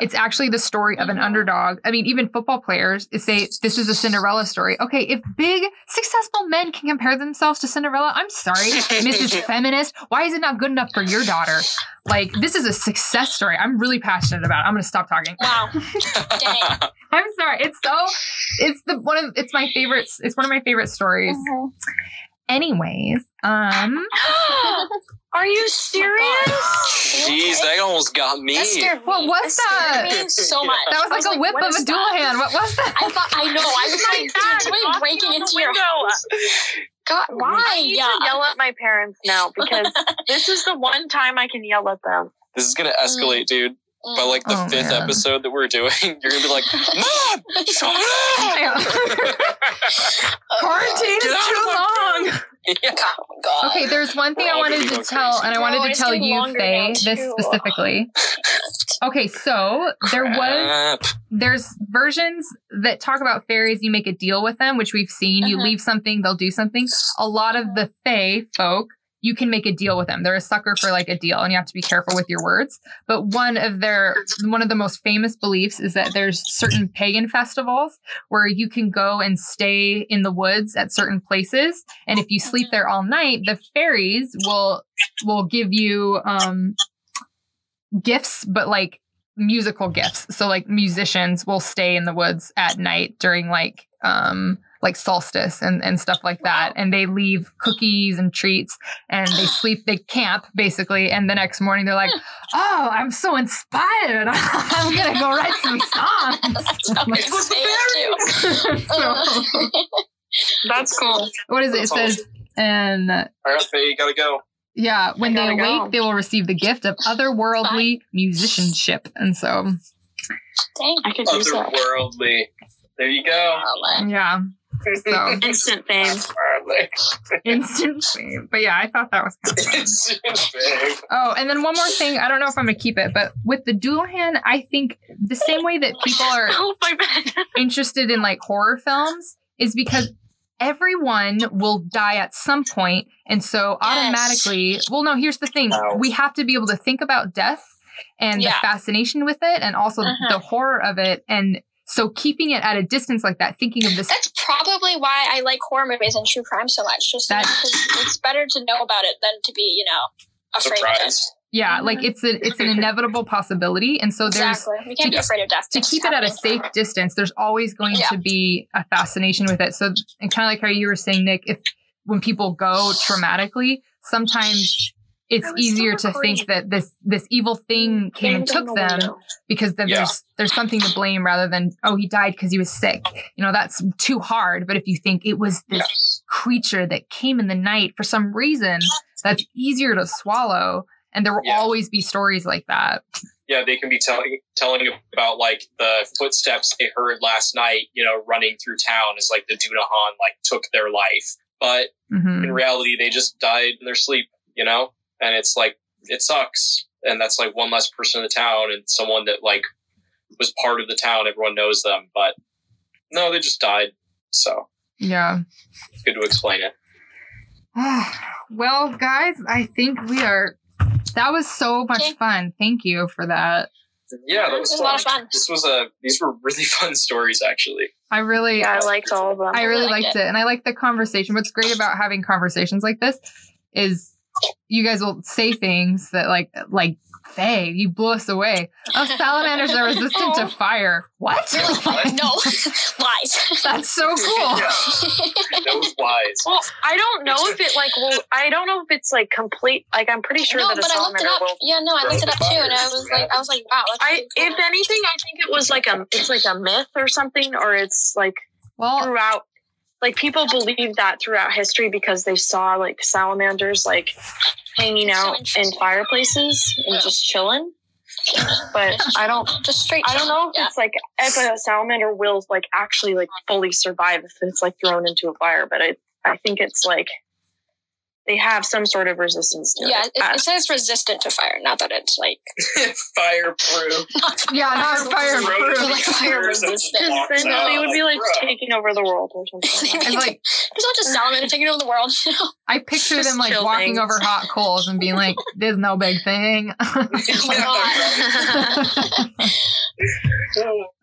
It's actually the story of an underdog. I mean, even football players say this is a Cinderella story. Okay, if big successful men can compare themselves to Cinderella, I'm sorry, Mrs. Feminist. Why is it not good enough for your daughter? Like, this is a success story. I'm really passionate about. it. I'm going to stop talking. Wow. Dang. I'm sorry. It's so. It's the one of. It's my favorite. It's one of my favorite stories. Mhm. Anyways, um, Are you serious? Jeez, that almost got me. That. What was scared that? me so much. that was I like a whip of a dual that? hand. What was that? I thought I know. I was like, God, dude, somebody walking breaking into your window. house. God, why? I need Yeah. to yell at my parents now because this is the one time I can yell at them. This is gonna escalate, dude. By like the Oh, fifth man. episode that we're doing, you're gonna be like, Mom, shut up! Quarantine is too long. Yeah. Oh god. Okay, there's one thing We're I wanted gonna tell, crazy. and I Bro, wanted to tell you, longer Faye, this too. specifically. Okay, so there was there's versions that talk about fairies. You make a deal with them, which we've seen. You Uh-huh. leave something, they'll do something. A lot of the Fae folk, you can make a deal with them. They're a sucker for like a deal, and you have to be careful with your words. But one of their one of the most famous beliefs is that there's certain pagan festivals where you can go and stay in the woods at certain places, and if you sleep there all night, the fairies will will give you um gifts, but like musical gifts. So like musicians will stay in the woods at night during like um like solstice and, and stuff like that. And they leave cookies and treats and they sleep, they camp basically. And the next morning they're like, oh, I'm so inspired. I'm going to go write some songs. Somebody say it too. so, That's cool. what is it? It That's says, and All right, Faye, you gotta go. yeah, when they awake, go. they will receive the gift of otherworldly musicianship. And so, Dang. I could use that. Otherworldly. There you go. Yeah. So Instant fame. instant fame. But yeah, I thought that was kind of fun. It's big. Oh, and then one more thing. I don't know if I'm gonna keep it, but with the Dullahan, I think the same way that people are Oh my bed. interested in like horror films is because everyone will die at some point, and so Yes. automatically, well, no. Here's the thing: Wow. we have to be able to think about death and Yeah. the fascination with it, and also Mhm. the horror of it, and so keeping it at a distance like that, thinking of this. That's probably why I like horror movies and true crime so much. Just That- because it's better to know about it than to be, you know, afraid of it. Yeah, like it's a it's an inevitable possibility, and so there's Exactly. You can't be to- afraid of death. to keep it at a safe distance, there's always going Yeah. to be a fascination with it. So, and kind of like how you were saying, Nick, if when people go traumatically, sometimes it's easier so to think that this this evil thing came and took them because then Yeah. there's there's something to blame rather than oh he died because he was sick. You know that's too hard. But if you think it was this Yes. creature that came in the night for some reason, that's easier to swallow. And there will Yeah. always be stories like that. Yeah, they can be telling telling about like the footsteps they heard last night, you know, running through town as like the Dullahan like took their life. But hmm in reality they just died in their sleep, you know? And it's like it sucks. And that's like one less person in the town and someone that like was part of the town. Everyone knows them, but no, they just died. So Yeah. it's good to explain it. well, guys, I think we are. That was so much Okay. fun. Thank you for that. Yeah, that was, It was a lot of fun. This was a. These were really fun stories, actually. I really, Yeah, I liked all of them. I really liked liked it. it. And I like the conversation. What's great about having conversations like this is you guys will say things that like like Faye, you blew us away. Oh, salamanders are resistant to fire. What? You're no, lies. That's so cool. Yeah, that was wise. Well, I don't know if it like well, I don't know if it's like complete. Like I'm pretty sure no, that a but I looked it up. Yeah, no, I looked it up too, and I was like, I was like, wow. I, cool. if anything, I think it was like a, it's like a myth or something, or it's like Well, throughout, like people believe that throughout history because they saw like salamanders like hanging So out in fireplaces and just chilling. But I don't, just straight. I don't know if Yeah. it's like if a salamander will like actually like fully survive if it's like thrown into a fire. But I, I think it's like they have some sort of resistance to Yeah, it. it, Uh, it says resistant to fire, not that it's like Fireproof. not Yeah, not fireproof. Like fire resistant. Because then they would be like taking over the world or something. I'm like, There's not just salamander taking over the world. You know? I picture Just them like chill walking things. over hot coals and being like, "There's no big thing."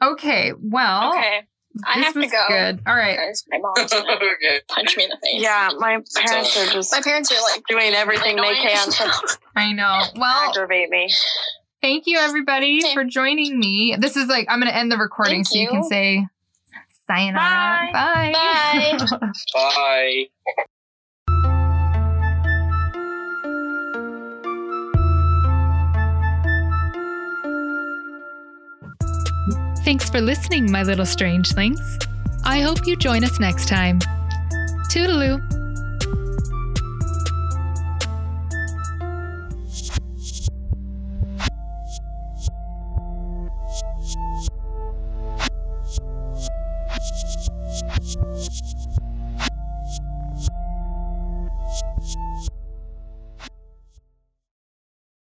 okay, well, okay, I this have to go. good. All right, because my mom's gonna okay. punch me in the face. yeah, my parents are just my parents are like doing everything they can to I know. Well, aggravate me. thank you everybody Okay. for joining me. This is like I'm going to end the recording Thank so you you. can say sayonara. Bye. Bye. Bye. Thanks for listening, my little strangelings. I hope you join us next time. Toodaloo.